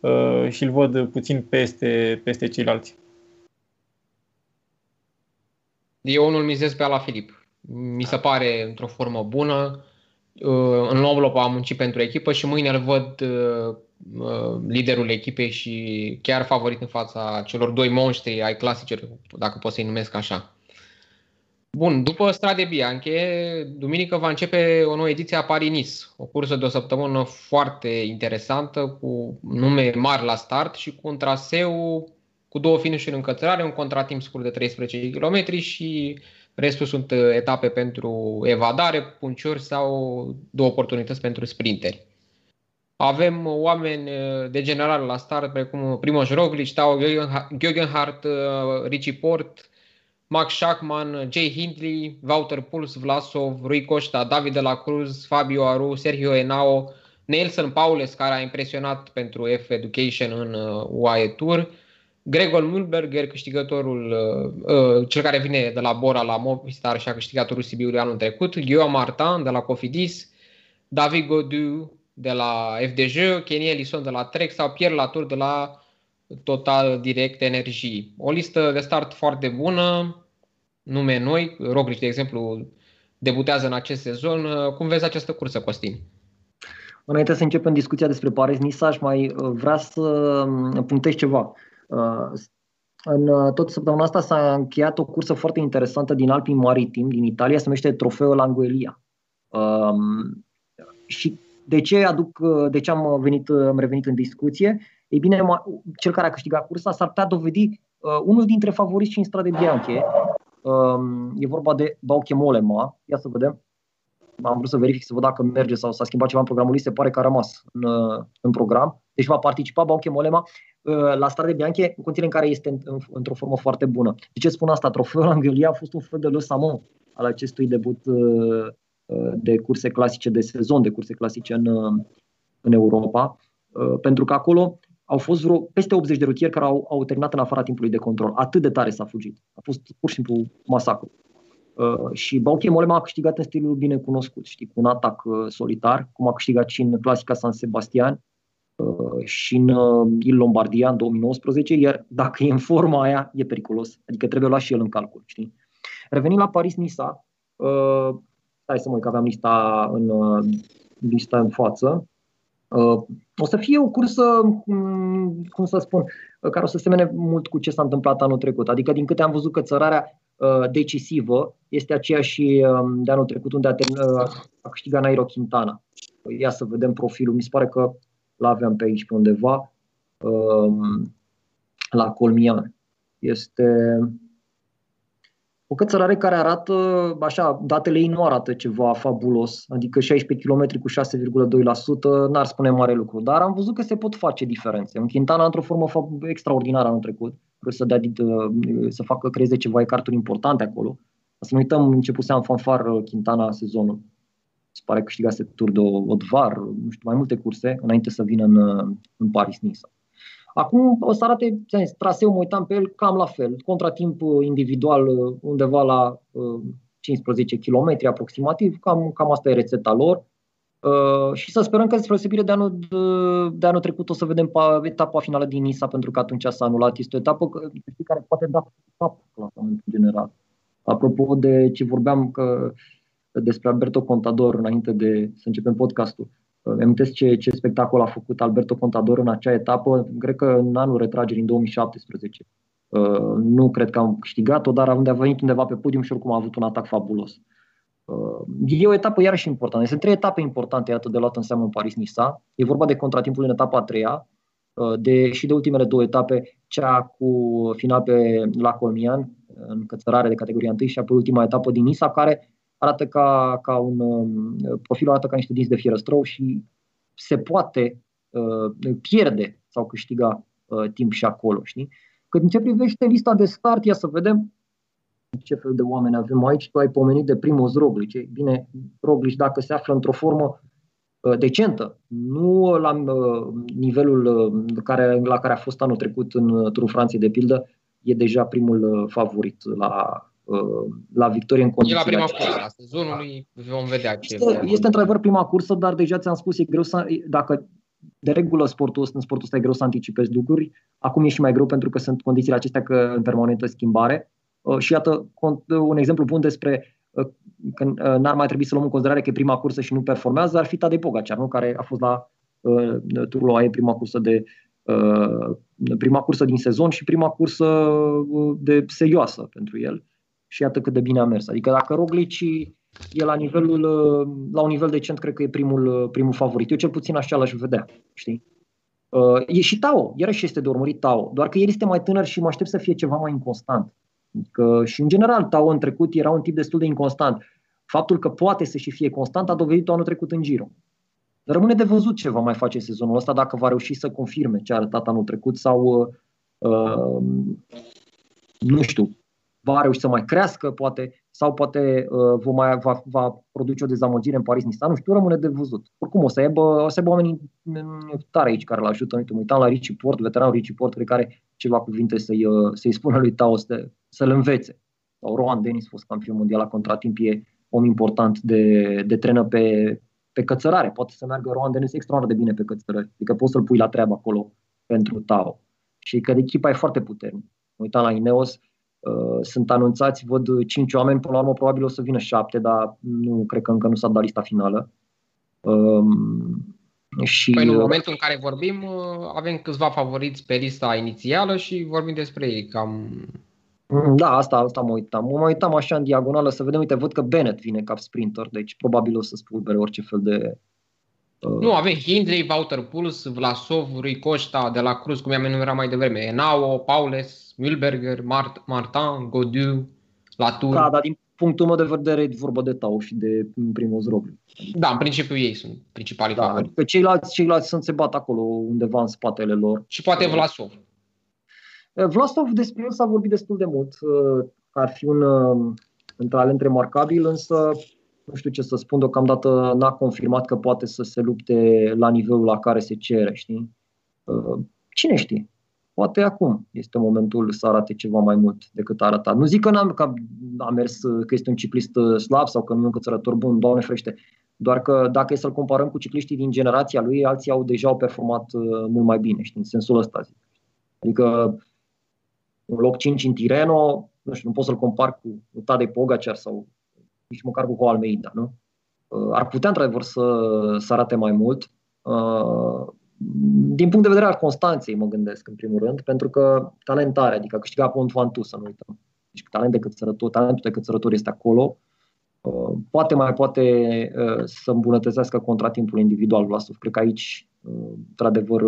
uh, și îl văd puțin peste, peste ceilalți.
Eu unul mizez pe Ala Filip. Mi se pare într-o formă bună Uh, în Omlop am muncit pentru echipă și mâine îl văd uh, uh, liderul echipei și chiar favorit în fața celor doi monștri ai clasice, dacă pot să-i numesc așa. Bun, după Strade Bianche, duminică va începe o nouă ediție a Paris-Nice, o cursă de o săptămână foarte interesantă, cu nume mari la start și cu un traseu cu două finișuri în cățărare, un contratimp scurt de 13 km și Restul sunt uh, etape pentru evadare, punciuri sau două oportunități pentru sprinteri. Avem oameni uh, de general la start, precum Primoz Roglic, Tao Guggenhardt, uh, Richie Port, Max Schachman, Jay Hindley, Wouter Puls, Vlasov, Rui Costa, David de la Cruz, Fabio Aru, Sergio Enao, Nelson Paules, care a impresionat pentru F Education în UAE Tour, Gregor Mulberger, câștigătorul, uh, uh, cel care vine de la Bora la Movistar și a câștigat turul Sibiului anul trecut, Guillaume Martin de la Cofidis, David Godu de la FDJ, Kenny Ellison de la Trek sau Pierre Latour de la Total Direct Energie. O listă de start foarte bună, nume noi, Roglic, de exemplu, debutează în acest sezon. Cum vezi această cursă, Costin?
Înainte să începem discuția despre Paris Nisa, aș mai uh, vrea să um, punctez ceva. Uh, în uh, tot săptămâna asta s-a încheiat o cursă foarte interesantă din Alpii Maritim, din Italia, se numește Trofeul Languelia. Um, și de ce aduc, uh, de ce am venit, am revenit în discuție? Ei bine, cel care a câștigat cursa s-ar putea dovedi uh, unul dintre favoriți și în strade bianche. Um, e vorba de Bauche Molema. Ia să vedem. Am vrut să verific să văd dacă merge sau s-a schimbat ceva în programul lui. Se pare că a rămas în, în program. Deci va participa Bauche Molema Uh, la Strade Bianche în condițiile în care este într-o formă foarte bună. De ce spun asta? Trofeul Anghelia a fost un fel de lăsamă al acestui debut uh, uh, de curse clasice, de sezon de curse clasice în, în Europa, pentru că acolo au fost vreo peste 80 de rutieri care au, au terminat în afara timpului de control. Atât de tare s-a fugit. A fost pur și simplu masacru. Uh, și Bauche Molema a câștigat în stilul bine cunoscut, știi, cu un atac uh, solitar, cum a câștigat și în clasica San Sebastian, Uh, și în uh, Il Lombardia în 2019, iar dacă e în forma aia, e periculos. Adică trebuie luat și el în calcul. Știi? Revenind la Paris-Nisa, uh, hai să mă uit că aveam lista în, uh, lista în față. Uh, o să fie o cursă, um, cum să spun, uh, care o să semene mult cu ce s-a întâmplat anul trecut. Adică din câte am văzut că țărarea uh, decisivă este aceeași uh, de anul trecut unde a, uh, a câștigat Nairo Quintana. Ia să vedem profilul. Mi se pare că l-aveam pe aici pe undeva, um, la Colmian. Este o cățărare care arată, așa, datele ei nu arată ceva fabulos, adică 16 km cu 6,2% n-ar spune mare lucru, dar am văzut că se pot face diferențe. În Quintana, într-o formă extraordinară anul trecut, să, dea, să facă creeze ceva carturi importante acolo. Să nu uităm, începuseam fanfar Quintana sezonul se pare că câștigase Tour de Odvar, nu știu, mai multe curse înainte să vină în, în Paris-Nice. Acum o să arate, zis, traseul, mă uitam pe el cam la fel, contratimp individual undeva la 15 km aproximativ, cam, cam asta e rețeta lor. Uh, și să sperăm că, spre osebire de anul, de, de anul trecut, o să vedem pa, etapa finală din Nisa, pentru că atunci s-a anulat. Este o etapă care poate da cap clasamentul general. Apropo de ce vorbeam că, despre Alberto Contador înainte de să începem podcastul, îmi amintesc ce, ce spectacol a făcut Alberto Contador în acea etapă, cred că în anul retragerii, în 2017. Uh, nu cred că am câștigat-o, dar unde a venit undeva pe podium și oricum a avut un atac fabulos. Uh, e o etapă iarăși importantă. Sunt trei etape importante, iată, de luat în seamă în Paris-Nisa. E vorba de contratimpul în etapa a treia, uh, de, și de ultimele două etape, cea cu final pe la Colmian, în cățărare de categoria 1 și apoi ultima etapă din Nisa, care arată ca, ca un um, profilul arată ca niște dinți de fierăstrău și se poate uh, pierde sau câștiga uh, timp și acolo, știi? Cât în ce privește lista de start, ia să vedem ce fel de oameni avem aici. Tu ai pomenit de primul Roglic. Bine, Roglic dacă se află într-o formă uh, decentă, nu la uh, nivelul uh, care, la care a fost anul trecut în Tour Franței de pildă, e deja primul favorit la, la victorie în condiții.
E la prima cursă a sezonului, vom vedea ce
Este, este într-adevăr prima cursă, dar deja ți-am spus, e greu să, dacă de regulă sportul, în sportul ăsta e greu să anticipezi lucruri, acum e și mai greu pentru că sunt condițiile acestea că în permanentă schimbare. Uh, și iată un exemplu bun despre uh, că uh, n-ar mai trebui să luăm în considerare că e prima cursă și nu performează, ar fi Tadej Pogacar, nu? care a fost la uh, turul AE prima cursă de uh, prima cursă din sezon și prima cursă de serioasă pentru el. Și iată cât de bine a mers. Adică dacă Roglic e la, nivelul, la un nivel decent, cred că e primul, primul favorit. Eu cel puțin așa l-aș vedea, știi? E și Tao, iarăși este de urmărit Tao, doar că el este mai tânăr și mă aștept să fie ceva mai inconstant. Că și în general Tao în trecut era un tip destul de inconstant. Faptul că poate să și fie constant a dovedit-o anul trecut în Giro. Rămâne de văzut ce va mai face sezonul ăsta, dacă va reuși să confirme ce a arătat anul trecut sau, uh, nu știu, va reuși să mai crească, poate, sau poate uh, va, mai, va, va produce o dezamăgire în Paris-Nice. Nu știu, rămâne de văzut. Oricum, o să aibă, o să aibă oameni tare aici care îl ajută. Uite, mă uitam la Ricci Port, veteranul Ricci Port, cred că are ceva cuvinte să-i, uh, să-i spună lui Taos de, să-l învețe. Sau Rohan Dennis, fost campion mondial la contratimp, e om important de, de trenă pe, pe cățărare. Poate să meargă Rohan Dennis extraordinar de bine pe cățărări. Adică poți să-l pui la treabă acolo pentru Tao. Și că echipa e foarte puternică. Mă uitam la Ineos, Uh, sunt anunțați, văd 5 oameni, până la urmă probabil o să vină 7, dar nu cred că încă nu s-a dat lista finală. Um,
și, păi în uh, momentul în care vorbim, uh, avem câțiva favoriți pe lista inițială și vorbim despre ei cam...
Mm, da, asta, asta mă uitam. Mă uitam așa în diagonală să vedem, uite, văd că Bennett vine ca sprinter, deci probabil o să spulbere orice fel de...
Uh... Nu, avem Hindley, Wouter Puls, Vlasov, Rui Costa, de la Cruz, cum i-am enumerat mai devreme, Enao, Paules, Mühlberger, Mart, Martin, Godiu, Latour.
Da, dar din punctul meu de vedere e vorba de Tau și de primul Roglic.
Da, în principiu ei sunt principalii da, favoriți.
Pe ceilalți, ceilalți sunt se bat acolo undeva în spatele lor.
Și poate Vlasov.
Vlasov despre el s-a vorbit destul de mult, că ar fi un, un talent remarcabil, însă nu știu ce să spun, deocamdată n-a confirmat că poate să se lupte la nivelul la care se cere, știi? Cine știe? Poate acum este momentul să arate ceva mai mult decât a arătat. Nu zic că, n-am, că a mers, că este un ciclist uh, slab sau că nu e un cățărător bun, doamne frește. Doar că dacă e să-l comparăm cu cicliștii din generația lui, alții au deja au performat uh, mult mai bine, știi, în sensul ăsta zic. Adică un loc 5 în Tireno, nu știu, nu pot să-l compar cu Tadej Pogacar sau nici măcar cu Almeida, nu? Uh, ar putea într-adevăr să, să arate mai mult din punct de vedere al Constanței, mă gândesc, în primul rând, pentru că talentare, adică câștiga Pont Vantu, să nu uităm. Deci talent de cățărător, talentul de cățărător este acolo. Uh, poate mai poate uh, să îmbunătățească contratimpul individual Vlasov. Cred că aici, uh, într-adevăr,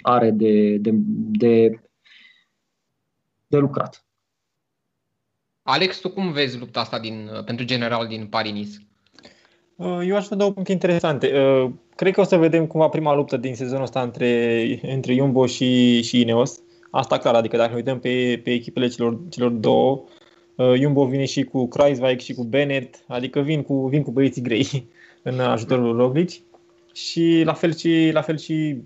are de, de, de, de lucrat.
Alex, tu cum vezi lupta asta din, pentru general din Paris-Nice?
Uh, eu aș da două puncte interesante. Uh, cred că o să vedem cumva prima luptă din sezonul ăsta între, între Jumbo și, și Ineos. Asta clar, adică dacă ne uităm pe, pe echipele celor, celor două, uh, Jumbo vine și cu Kreisweig și cu Bennett, adică vin cu, vin cu băieții grei [laughs] în ajutorul Roglic. Și la fel și, la fel și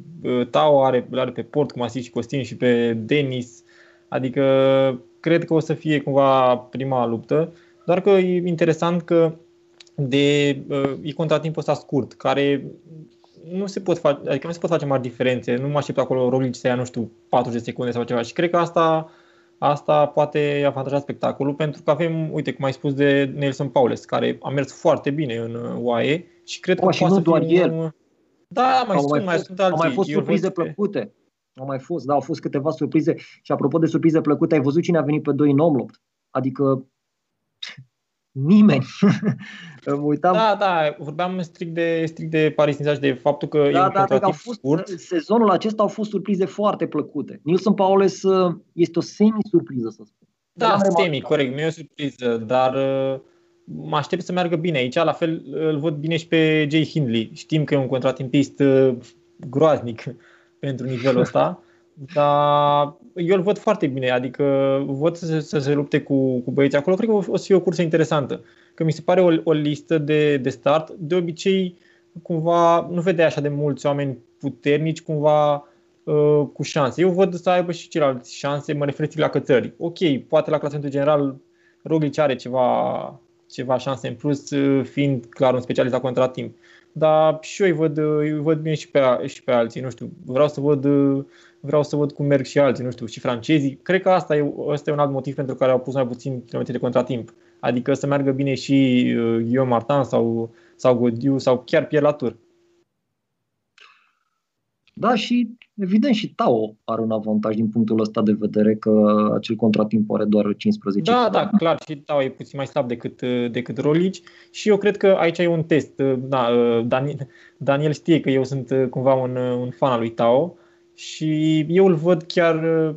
Tao are, are pe port, cum a zis și Costin, și pe Denis. Adică cred că o să fie cumva prima luptă. Doar că e interesant că de e contratimpul ăsta scurt, care nu se pot face, adică nu se pot face mari diferențe. Nu mă aștept acolo Roglic să ia, nu știu, 40 de secunde sau ceva. Și cred că asta, asta poate avantaja spectacolul pentru că avem, uite, cum ai spus de Nelson Paules, care a mers foarte bine în UAE și cred
o,
că
și poate nu
să
doar
fie
el.
Un... Da, mai
Au
sunt,
mai
mai
fost,
sunt alții.
Au mai fost
Eu
surprize
văd pe-
plăcute. Au mai fost, da, au fost câteva surprize. Și apropo de surprize plăcute, ai văzut cine a venit pe doi în omlopt? Adică nimeni. [laughs] Mă uitam.
Da, da, vorbeam strict de, strict de Paris Saint de faptul că e
da,
un
da, adică au
contratip
fost,
scurt.
sezonul acesta au fost surprize foarte plăcute. Nilsson Paules uh, este o semi-surpriză, să spun.
Da,
L-am remarcat.
semi, corect, nu e o surpriză, dar uh, mă aștept să meargă bine aici. La fel îl văd bine și pe Jay Hindley. Știm că e un contratimpist uh, groaznic pentru nivelul ăsta, dar eu îl văd foarte bine, adică văd să, se- să se lupte cu, cu băieții acolo. Cred că o, o să fie o cursă interesantă. Că mi se pare o, o listă de, de start. De obicei, cumva, nu vedeai așa de mulți oameni puternici, cumva uh, cu șanse. Eu văd să aibă și ceilalți șanse, mă refer strict la cățări. Ok, poate la clasamentul general Roglic are ceva, ceva șanse în plus, uh, fiind clar un specialist la contratimp. Dar și eu îi văd, uh, îi văd bine și pe, a- și pe alții, nu știu, vreau să văd uh, vreau să văd cum merg și alții, nu știu, și francezii. Cred că asta e, asta e un alt motiv pentru care au pus mai puțin kilometri de contratimp. Adică să meargă bine și uh, Guillaume Martin sau, sau Godiu sau chiar Pierre Latour.
Da, și evident și Tao are un avantaj din punctul ăsta de vedere că acel contratimp are doar 15
Da,
km.
da, clar, și Tao e puțin mai slab decât, uh, decât Rolici și eu cred că aici e un test. Uh, Da, uh, Daniel, Daniel știe că eu sunt uh, cumva un, uh, un fan al lui Tao și eu îl văd chiar uh,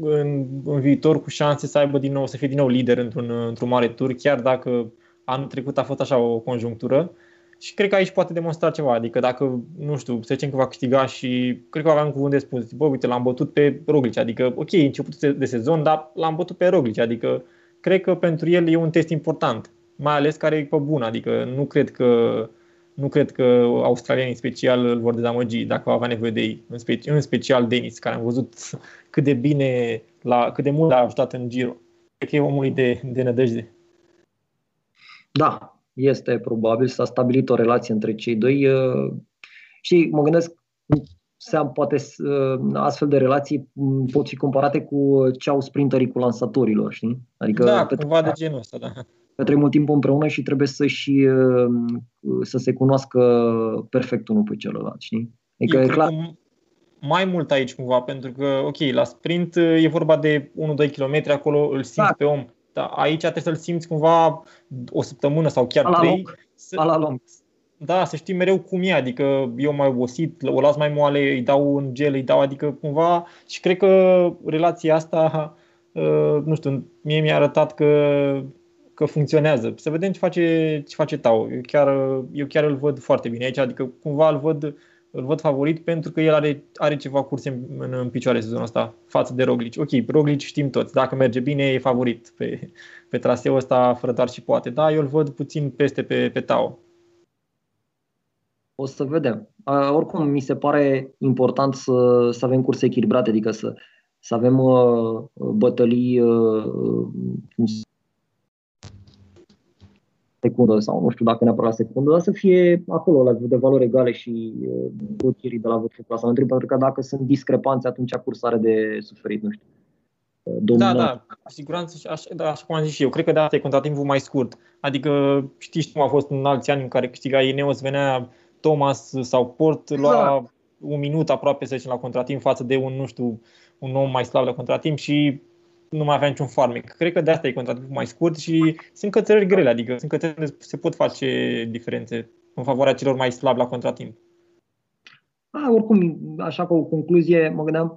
în, în viitor cu șanse să aibă din nou, să fie din nou lider într-un, uh, într-un mare tur, chiar dacă anul trecut a fost așa o conjunctură. Și cred că aici poate demonstra ceva, adică dacă, nu știu, să zicem că va câștiga și cred că va avea un cuvânt de spus, bă, uite, l-am bătut pe Roglic, adică, ok, e începutul de sezon, dar l-am bătut pe Roglic, adică cred că pentru el e un test important, mai ales care e pe bun, adică nu cred că nu cred că australienii în special îl vor dezamăgi dacă va avea nevoie de ei, în, speci- în special Denis, care am văzut [laughs] cât de bine, la, cât de mult a ajutat în Giro. Cred că e omul de, de nădejde.
Da, este probabil, s-a stabilit o relație între cei doi uh, și mă gândesc seam, poate uh, astfel de relații m, pot fi comparate cu ce au sprinterii cu lansatorilor, știi? Adică
da,
pe-
cumva de genul ăsta, da.
petrec mult timp împreună și trebuie să și uh, să se cunoască perfect unul pe celălalt, știi? Adică
Eu
e
cred
clar,
că mai mult aici cumva, pentru că, ok, la sprint e vorba de 1-2 km, acolo îl simți
Da.
pe om. Dar aici trebuie să-l simți cumva o săptămână sau chiar
la
trei.
loc,
Să,
la lung.
da, să știi mereu cum e, adică eu mai obosit, o las mai moale, îi dau un gel, îi dau, adică cumva și cred că relația asta, uh, nu știu, mie mi-a arătat că, că funcționează. Să vedem ce face, ce face Tau. Eu chiar, eu chiar îl văd foarte bine aici, adică cumva îl văd, îl văd favorit pentru că el are, are ceva curse în, în, în picioare sezonul ăsta față de Roglic. Ok, Roglic știm toți, dacă merge bine e favorit pe, pe traseul ăsta fără doar și poate. Da, eu îl văd puțin peste pe, pe Tau.
O să vedem. Uh, oricum, mi se pare important să, să avem curse echilibrate, adică să, să avem uh, bătălii uh, cum se- secundă sau nu știu dacă neapărat la secundă, dar să fie acolo la de valori egale și uh, rotirii de la vârful clasamentului, pentru că dacă sunt discrepanțe, atunci cursa are de suferit, nu știu. uh,
Da,
dominant.
da, cu siguranță, și așa, da, așa cum am zis și eu, cred că de asta e contratimpul mai scurt. Adică știți cum a fost în alți ani în care câștiga Ineos, venea Thomas sau Port, lua
Exact.
un minut aproape să zicem la contratimp față de un, nu știu, un om mai slab la contratimp și nu mai avea niciun farmec. Cred că de asta e contratimpul mai scurt și sunt cățărări grele, adică sunt cățărări unde se pot face diferențe în favoarea celor mai slabi la contratimp.
A, oricum, așa ca o concluzie, mă gândeam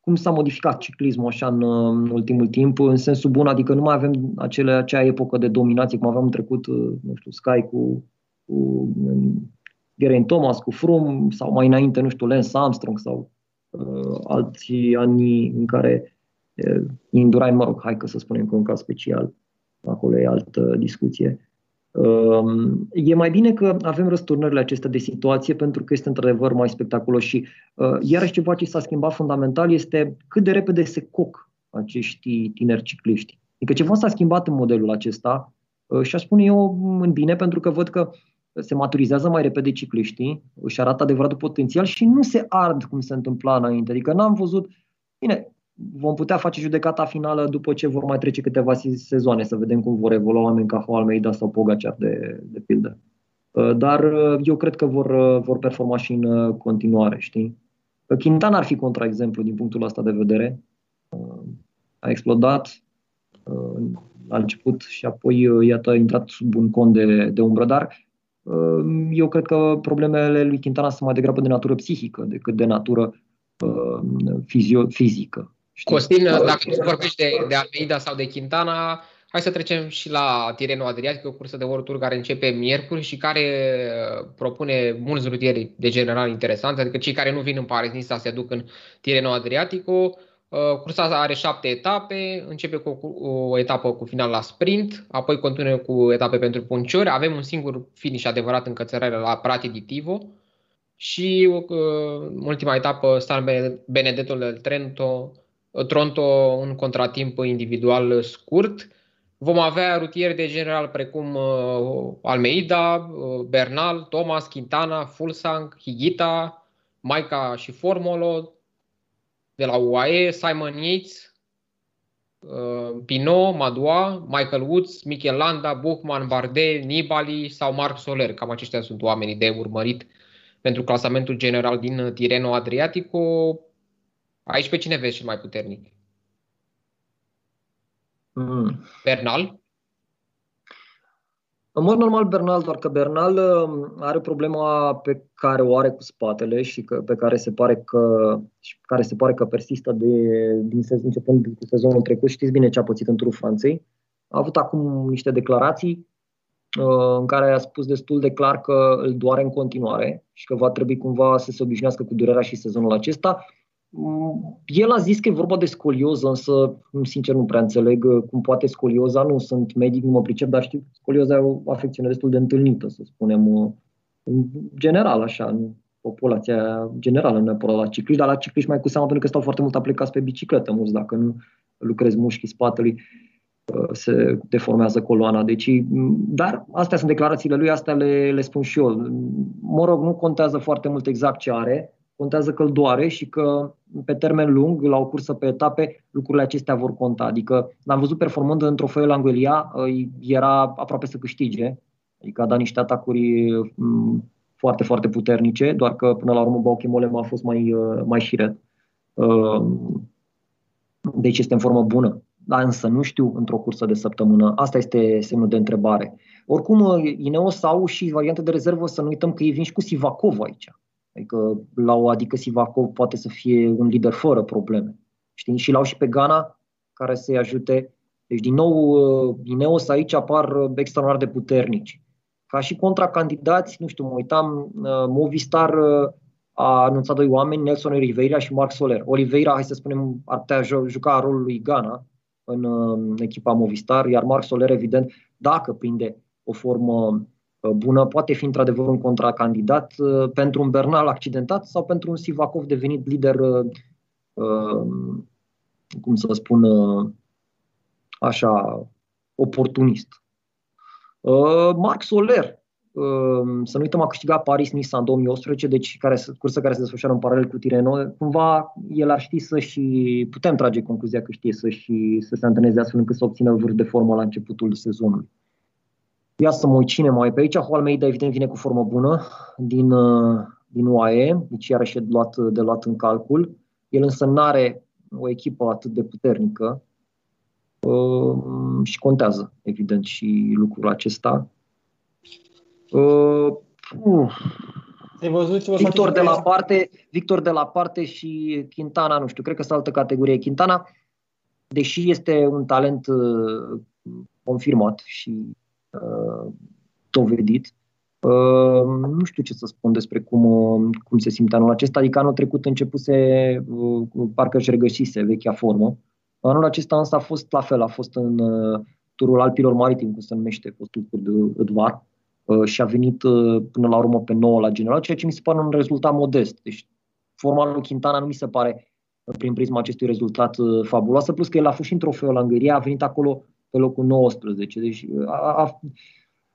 cum s-a modificat ciclismul așa în, în ultimul timp, în sensul bun, adică nu mai avem acele, acea epocă de dominație, cum aveam în trecut, uh, nu știu, Sky cu, cu um, Geraint Thomas, cu Froome, sau mai înainte, nu știu, Lance Armstrong sau uh, alții ani în care uh, Indurain, mă rog, hai că să spunem că un caz special, acolo e altă discuție. Um, E mai bine că avem răsturnările acestea de situație pentru că este într-adevăr mai spectaculos și uh, iarăși ceva ce s-a schimbat fundamental este cât de repede se coc acești tineri cicliști. Adică ceva s-a schimbat în modelul acesta. Și aș spune eu în bine, pentru că văd că se maturizează mai repede cicliștii, își arată adevăratul potențial și nu se ard cum se întâmpla înainte. Adică n-am văzut, bine, vom putea face judecata finală după ce vor mai trece câteva sezoane, să vedem cum vor evolua oameni ca Almeida sau Pogacar de, de pildă. Uh, dar uh, eu cred că vor, uh, vor performa și în continuare, știi? Quintana ar fi contraexemplu din punctul ăsta de vedere. A explodat la început și apoi, iată, a intrat sub un con de, de umbră, dar eu cred că problemele lui Quintana sunt mai degrabă de natură psihică decât de natură fizio- fizică.
Știi? Costin, dacă tu vorbești de, de Almeida sau de Quintana, hai să trecem și la Tireno Adriatic, o cursă de World Tour care începe miercuri și care uh, propune mulți rutieri de general interesanți, adică cei care nu vin în Paris Nisa se duc în Tireno Adriatico. Uh, cursa are șapte etape, începe cu o etapă cu final la sprint, apoi continuă cu etape pentru punciori. Avem un singur finish adevărat în cățărare la Prati di Tivo și uh, ultima etapă San Benedetto del Trento Tronto un contratimp individual scurt. Vom avea rutieri de general precum uh, Almeida, uh, Bernal, Thomas, Quintana, Fulsang, Higita, Maica și Formolo de la UAE, Simon Yates, uh, Pinot, Madua, Michael Woods, Michel Landa, Buchmann, Bardet, Nibali sau Marc Soler. Cam aceștia sunt oamenii de urmărit pentru clasamentul general din Tireno Adriatico. Aici pe cine vezi cel mai puternic? Mm. Bernal?
În mod normal Bernal, doar că Bernal um, are problema pe care o are cu spatele și că, pe care se pare că și care se pare că persistă de, din sezon, începând cu sezonul trecut. Știți bine ce a pățit în turul Franței. A avut acum niște declarații uh, în care a spus destul de clar că îl doare în continuare și că va trebui cumva să se obișnuiască cu durerea și sezonul acesta. El a zis că e vorba de scolioză, însă, sincer, nu prea înțeleg uh, cum poate scolioza. Nu sunt medic, nu mă pricep, dar știu că scolioza e o afecțiune destul de întâlnită, să spunem, uh, în general, așa, în populația generală, nu neapărat la cicliști, dar la cicliști mai cu seamă pentru că stau foarte mult aplicați pe bicicletă, mulți, dacă nu lucrezi mușchii spatelui uh, se deformează coloana. Deci, dar astea sunt declarațiile lui, astea le, le spun și eu. Mă rog, nu contează foarte mult exact ce are, contează că îl doare și că pe termen lung, la o cursă pe etape, lucrurile acestea vor conta. Adică l-am văzut performând în trofeul Anguelia, era aproape să câștige, adică a dat niște atacuri mm, foarte, foarte puternice, doar că până la urmă Bauchimolem a fost mai, uh, mai șiret. Uh, deci este în formă bună. Dar însă nu știu într-o cursă de săptămână. Asta este semnul de întrebare. Oricum, uh, Ineos sau și variante de rezervă, să nu uităm că ei vin și cu Sivakov aici. Adică la o adică Sivakov poate să fie un lider fără probleme. Știi? Și l-au și pe Ghana care să-i ajute. Deci, din nou, Ineos aici apar extraordinar de puternici. Ca și contracandidați, nu știu, mă uitam, Movistar a anunțat doi oameni, Nelson Oliveira și Marc Soler. Oliveira, hai să spunem, ar putea juca rolul lui Ghana în echipa Movistar, iar Marc Soler, evident, dacă prinde o formă Uh, bună poate fi într-adevăr un contracandidat uh, pentru un Bernal accidentat sau pentru un Sivakov devenit lider, uh, cum să spun, așa, oportunist. Marc Soler, să nu uităm, a câștigat Paris-Nice în 2018, deci care, cursă care se desfășoară în paralel cu Tireno. Cumva el ar ști să și, putem trage concluzia că știe să, și, să se antreneze astfel încât să obțină vârf de formă la începutul sezonului. Ia să mă uit cine mai pe aici. Almeida evident vine cu formă bună din, uh, din UAE, deci iarăși e luat, de luat în calcul. El însă nu are o echipă atât de puternică uh, și contează, evident, și lucrul acesta. Uh, uh. Văzut ce Victor de la parte, Victor de la parte și Quintana, nu știu, cred că sunt altă categorie. Quintana, deși este un talent uh, confirmat și Uh, dovedit. Uh, nu știu ce să spun despre cum, uh, cum se simte anul acesta, adică anul trecut începuse, parcă își regăsise vechea formă. Anul acesta însă a fost la fel, a fost în turul Alpilor Maritim, cum se numește postul de Edvar, și a venit până la urmă pe 9 la general, ceea ce mi se pare un rezultat modest. Deci forma lui Quintana nu mi se pare prin prisma acestui rezultat fabuloasă, plus că el a fost și în trofeul la Hungheria, a venit acolo pe locul 19. Deci a, a,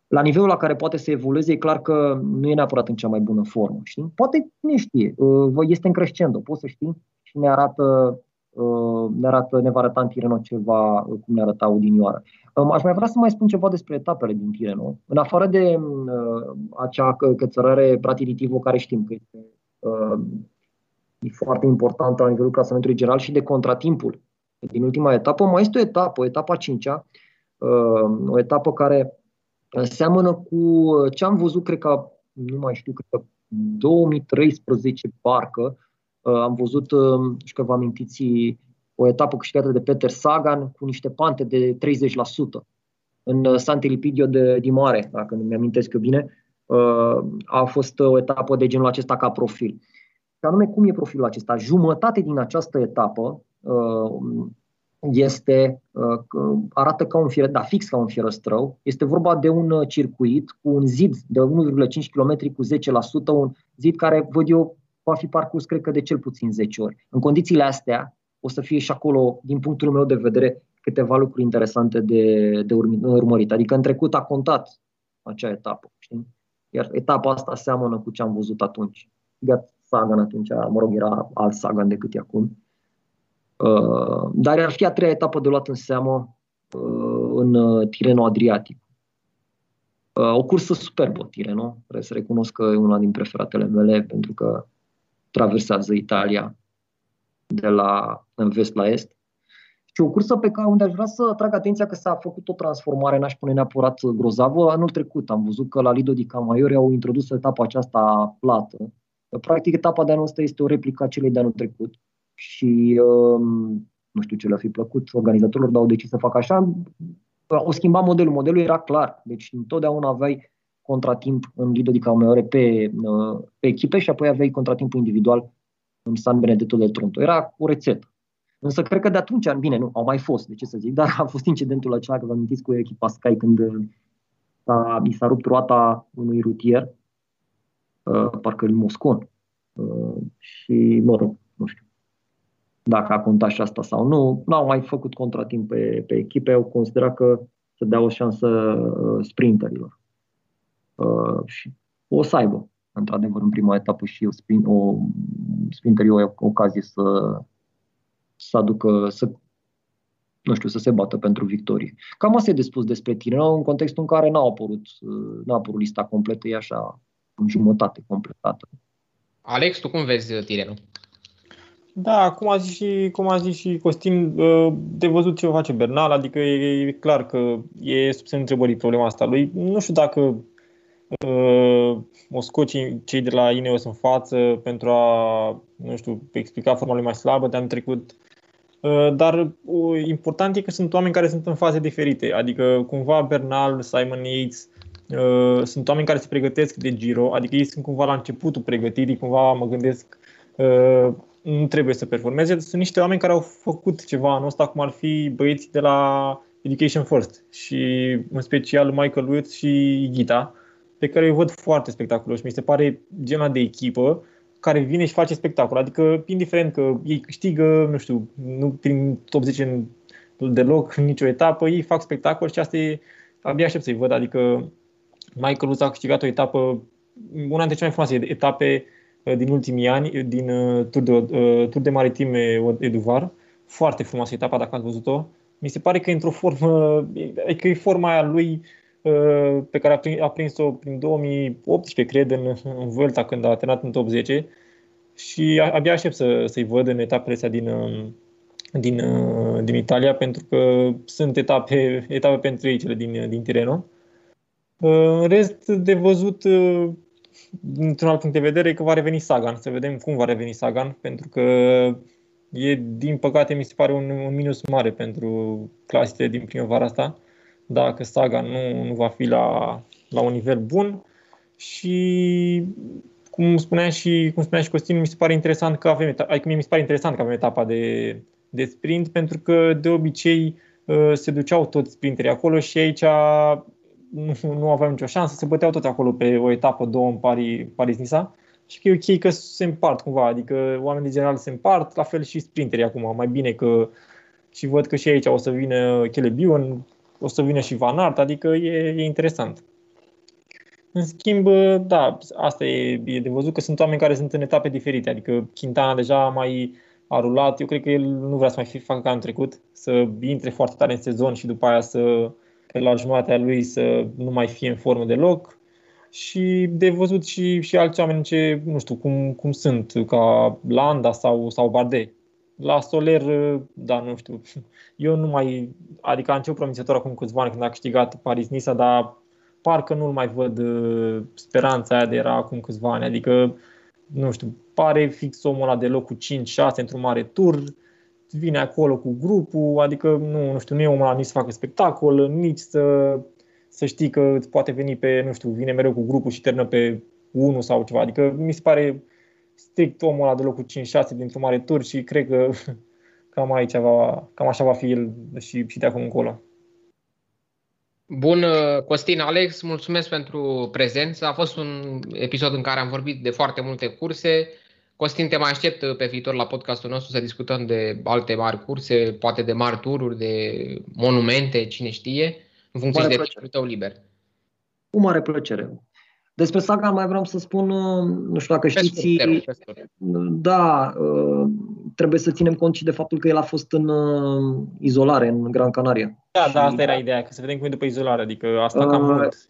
la nivelul la care poate să evolueze, e clar că nu e neapărat în cea mai bună formă. Știi? Poate, ne știe, uh, este în crescendo, poți să știi, și ne arată, uh, ne, arată, ne va arăta în Tireno ceva cum ne arăta Odinioară. Um, aș mai vrea să mai spun ceva despre etapele din Tireno. În afară de acea cățărare Pratiritivă care știm că este e foarte importantă la nivelul clasamentului general și de contratimpul din ultima etapă. Mai este o etapă, etapa 5 o etapă care seamănă cu ce am văzut, cred că, nu mai știu, cred că 2013 parcă, am văzut, și că vă amintiți, o etapă câștigată de Peter Sagan cu niște pante de 30% în Sant'Elipidio de, de Mare, dacă nu mi-amintesc eu bine, a fost o etapă de genul acesta ca profil. Și anume, cum e profilul acesta? Jumătate din această etapă este, uh, arată ca un fier, da, fix ca un fierăstrău. Este vorba de un uh, circuit cu un zid de 1,5 km cu 10%, un zid care, văd eu, va fi parcurs, cred că, de cel puțin 10 ori. În condițiile astea, o să fie și acolo, din punctul meu de vedere, câteva lucruri interesante de, de urmărit. Adică în trecut a contat acea etapă, știi? Iar etapa asta seamănă cu ce am văzut atunci. Sagan atunci, mă rog, era alt Sagan decât e acum. Uh, dar ar fi a treia etapă de luat în seamă uh, în uh, Tireno Adriatic. O cursă superbă, Tireno. Trebuie să recunosc că e una din preferatele mele pentru că traversează Italia de la în vest la est. Și o cursă pe care unde aș vrea să atrag atenția că s-a făcut o transformare, n-aș spune neapărat grozavă. Anul trecut am văzut că la Lido di Camaiore au introdus etapa aceasta plată. Practic etapa de anul ăsta este o replică a celei de anul trecut și um, nu știu ce le-a fi plăcut organizatorilor, dar au decis să facă așa. O schimba modelul. Modelul era clar. Deci întotdeauna aveai contratimp în Lido di Camaiore pe, uh, pe echipe și apoi aveai contratimpul individual în San Benedetto del Tronto. Era o rețetă. Însă cred că de atunci, bine, nu, au mai fost, de ce să zic, dar a fost incidentul acela, că vă amintiți cu echipa Sky când a, i s-a rupt roata unui rutier, uh, parcă lui Moscon. Uh, și, mă rog, nu știu, dacă a contat și asta sau nu. N-au mai făcut contratimp pe, pe echipe, au considerat că să dea o șansă uh, sprinterilor. Uh, și o să aibă, într-adevăr, în prima etapă și o, sprint, o sprinterii o ocazie să, să aducă, să nu știu, să se bată pentru victorie. Cam asta e de spus despre tine, în contextul în care n-a apărut, uh, n-a apărut lista completă, e așa în jumătate completată.
Alex, tu cum vezi Tirenu?
Da, cum a zis și, cum a zis și Costin, uh, de văzut ce face Bernal, adică e, clar că e sub semnul întrebării problema asta lui. Nu știu dacă uh, o scoci cei de la Ineos în față pentru a, nu știu, explica forma lui mai slabă de anul trecut. Uh, dar uh, important e că sunt oameni care sunt în faze diferite, adică cumva Bernal, Simon Yates, uh, sunt oameni care se pregătesc de Giro, adică ei sunt cumva la începutul pregătirii, cumva mă gândesc uh, nu trebuie să performeze. Sunt niște oameni care au făcut ceva anul ăsta, cum ar fi băieții de la Education First și în special Michael Woods și Gita, pe care îi văd foarte spectaculoși. Mi se pare genul de echipă care vine și face spectacol. Adică, indiferent că ei câștigă, nu știu, nu prin top 10 deloc în nicio etapă, ei fac spectacol și asta e, abia aștept să-i văd. Adică Michael Woods a câștigat o etapă, una dintre cele mai frumoase etape Uh, din ultimii ani, din uh, Tour de, uh, Tour de Maritime Eduvar. Foarte frumoasă etapa, dacă ați văzut-o. Mi se pare că e într-o formă, adică e forma aia lui pe care a, prins, a prins-o prin 2018, cred, în, în Vuelta, când a terminat în top 10. Și abia aștept să, să-i văd în etapele astea din, din, din Italia, pentru că sunt etape, etape pentru ei, cele din, din Tireno. În rest, de văzut, dintr-un alt punct de vedere, că va reveni Sagan. Să vedem cum va reveni Sagan, pentru că e, din păcate, mi se pare un, un minus mare pentru clasele din primăvara asta, dacă Sagan nu, nu va fi la, la un nivel bun. Și cum spunea și, cum spunea și Costin, mi se pare interesant că avem, adică mi se pare interesant că avem etapa de, de sprint, pentru că de obicei uh, se duceau toți sprinterii acolo și aici nu, nu aveam nicio șansă, se băteau tot acolo pe o etapă, două în Paris, Paris-Nisa și că e ok că se împart cumva, adică oamenii general se împart, la fel și sprinterii acum, mai bine că și văd că și aici o să vină Chelebion, o să vină și Van Aert, adică e, e interesant. În schimb, da, asta e, e de văzut că sunt oameni care sunt în etape diferite, adică Quintana deja mai a rulat, eu cred că el nu vrea să mai facă ca în trecut, să intre foarte tare în sezon și după aia să, pe la jumatea lui, să nu mai fie în formă deloc. Și de văzut și, și alți oameni ce, nu știu, cum, cum sunt, ca Landa sau, sau Bardet. La Soler, da, nu știu, eu nu mai, adică a început promițător acum câțiva ani când a câștigat Paris-Nisa, dar parcă nu-l mai văd uh, speranța aia de era acum câțiva ani, adică, nu știu, pare fix omul ăla de locul 5-6 într-un mare tur, vine acolo cu grupul, adică nu, nu știu, nu e omul ăla nici să facă spectacol, nici să, să știi că îți poate veni pe, nu știu, vine mereu cu grupul și termină pe 1 sau ceva, adică mi se pare strict omul ăla de locul 5-6 dintr-un mare tur și cred că [laughs] cam aici va, cam așa va fi el și, și de acum încolo.
Bun, Costin, Alex, mulțumesc pentru prezență. A fost un episod în care am vorbit de foarte multe curse. Costin, te mai aștept pe viitor la podcastul nostru să discutăm de alte mari curse, poate de mari tururi, de monumente, cine știe, în funcție de timpul tău liber.
Cu mare plăcere. Despre Sagan mai vreau să spun, nu știu dacă știți, da, uh, trebuie să ținem cont și de faptul că el a fost în uh, izolare în Gran Canaria.
Da, și, da, asta era ideea, că să vedem cum e după izolare, adică asta cam uh, mult.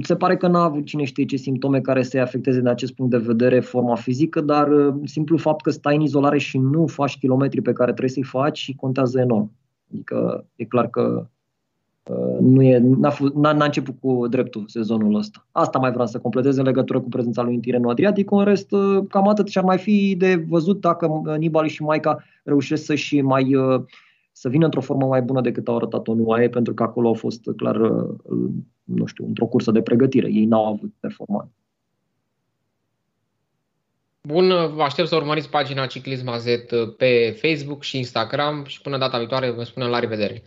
Se pare că n-a avut cine știe ce simptome care să-i afecteze din acest punct de vedere forma fizică, dar uh, simplu fapt că stai în izolare și nu faci kilometri pe care trebuie să-i faci și contează enorm. Adică e clar că uh, nu e, n-a, n-a, n-a început cu dreptul sezonul ăsta. Asta mai vreau să completez în legătură cu prezența lui în Tireno Adriatic. În rest, uh, cam atât și ar mai fi de văzut dacă Nibali și Maica reușesc să și mai să vină într-o formă mai bună decât au arătat-o în UAE, pentru că acolo au fost clar nu știu, într-o cursă de pregătire. Ei n-au avut performanță.
Bun, vă aștept să urmăriți pagina Ciclism AZ pe Facebook și Instagram și până data viitoare vă spunem la revedere!